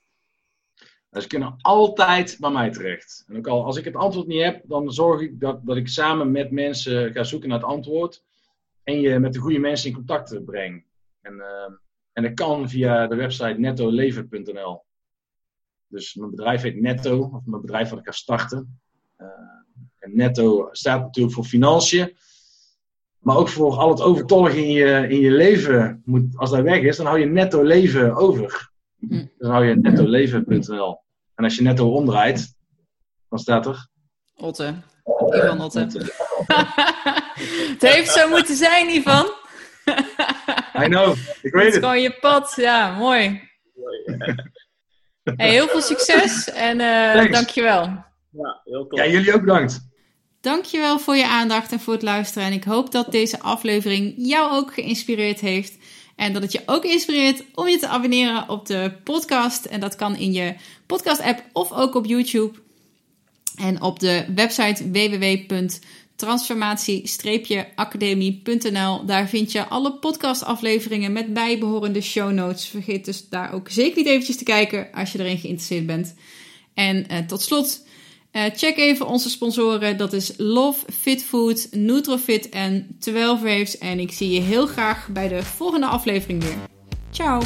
Ze kunnen altijd bij mij terecht. En ook al als ik het antwoord niet heb, dan zorg ik dat, dat ik samen met mensen ga zoeken naar het antwoord. En je met de goede mensen in contact breng. En, en dat kan via de website nettoleven.nl. Dus mijn bedrijf heet Netto, of mijn bedrijf wat ik ga starten. en netto staat natuurlijk voor financiën. Maar ook voor al het overtollige in je, in je leven, moet, als dat weg is, dan hou je netto leven over. Hm. Dan hou je nettoleven.nl. En als je netto omdraait, dan staat er... Otte. Ivan Otte. het heeft zo moeten zijn, Ivan. I know, ik weet het. Het is gewoon je pad, ja, mooi. Hey, heel veel succes en uh, dankjewel. Ja, heel tof. Ja, jullie ook bedankt. Dankjewel voor je aandacht en voor het luisteren. En ik hoop dat deze aflevering jou ook geïnspireerd heeft. En dat het je ook inspireert om je te abonneren op de podcast. En dat kan in je podcast-app of ook op YouTube. En op de website www.transformatie-academie.nl. Daar vind je alle podcastafleveringen met bijbehorende show notes. Vergeet dus daar ook zeker niet eventjes te kijken als je erin geïnteresseerd bent. En uh, tot slot uh, check even onze sponsoren. Dat is Love, Fit Food, Nutrofit en 12 Waves. En ik zie je heel graag bij de volgende aflevering weer. Ciao!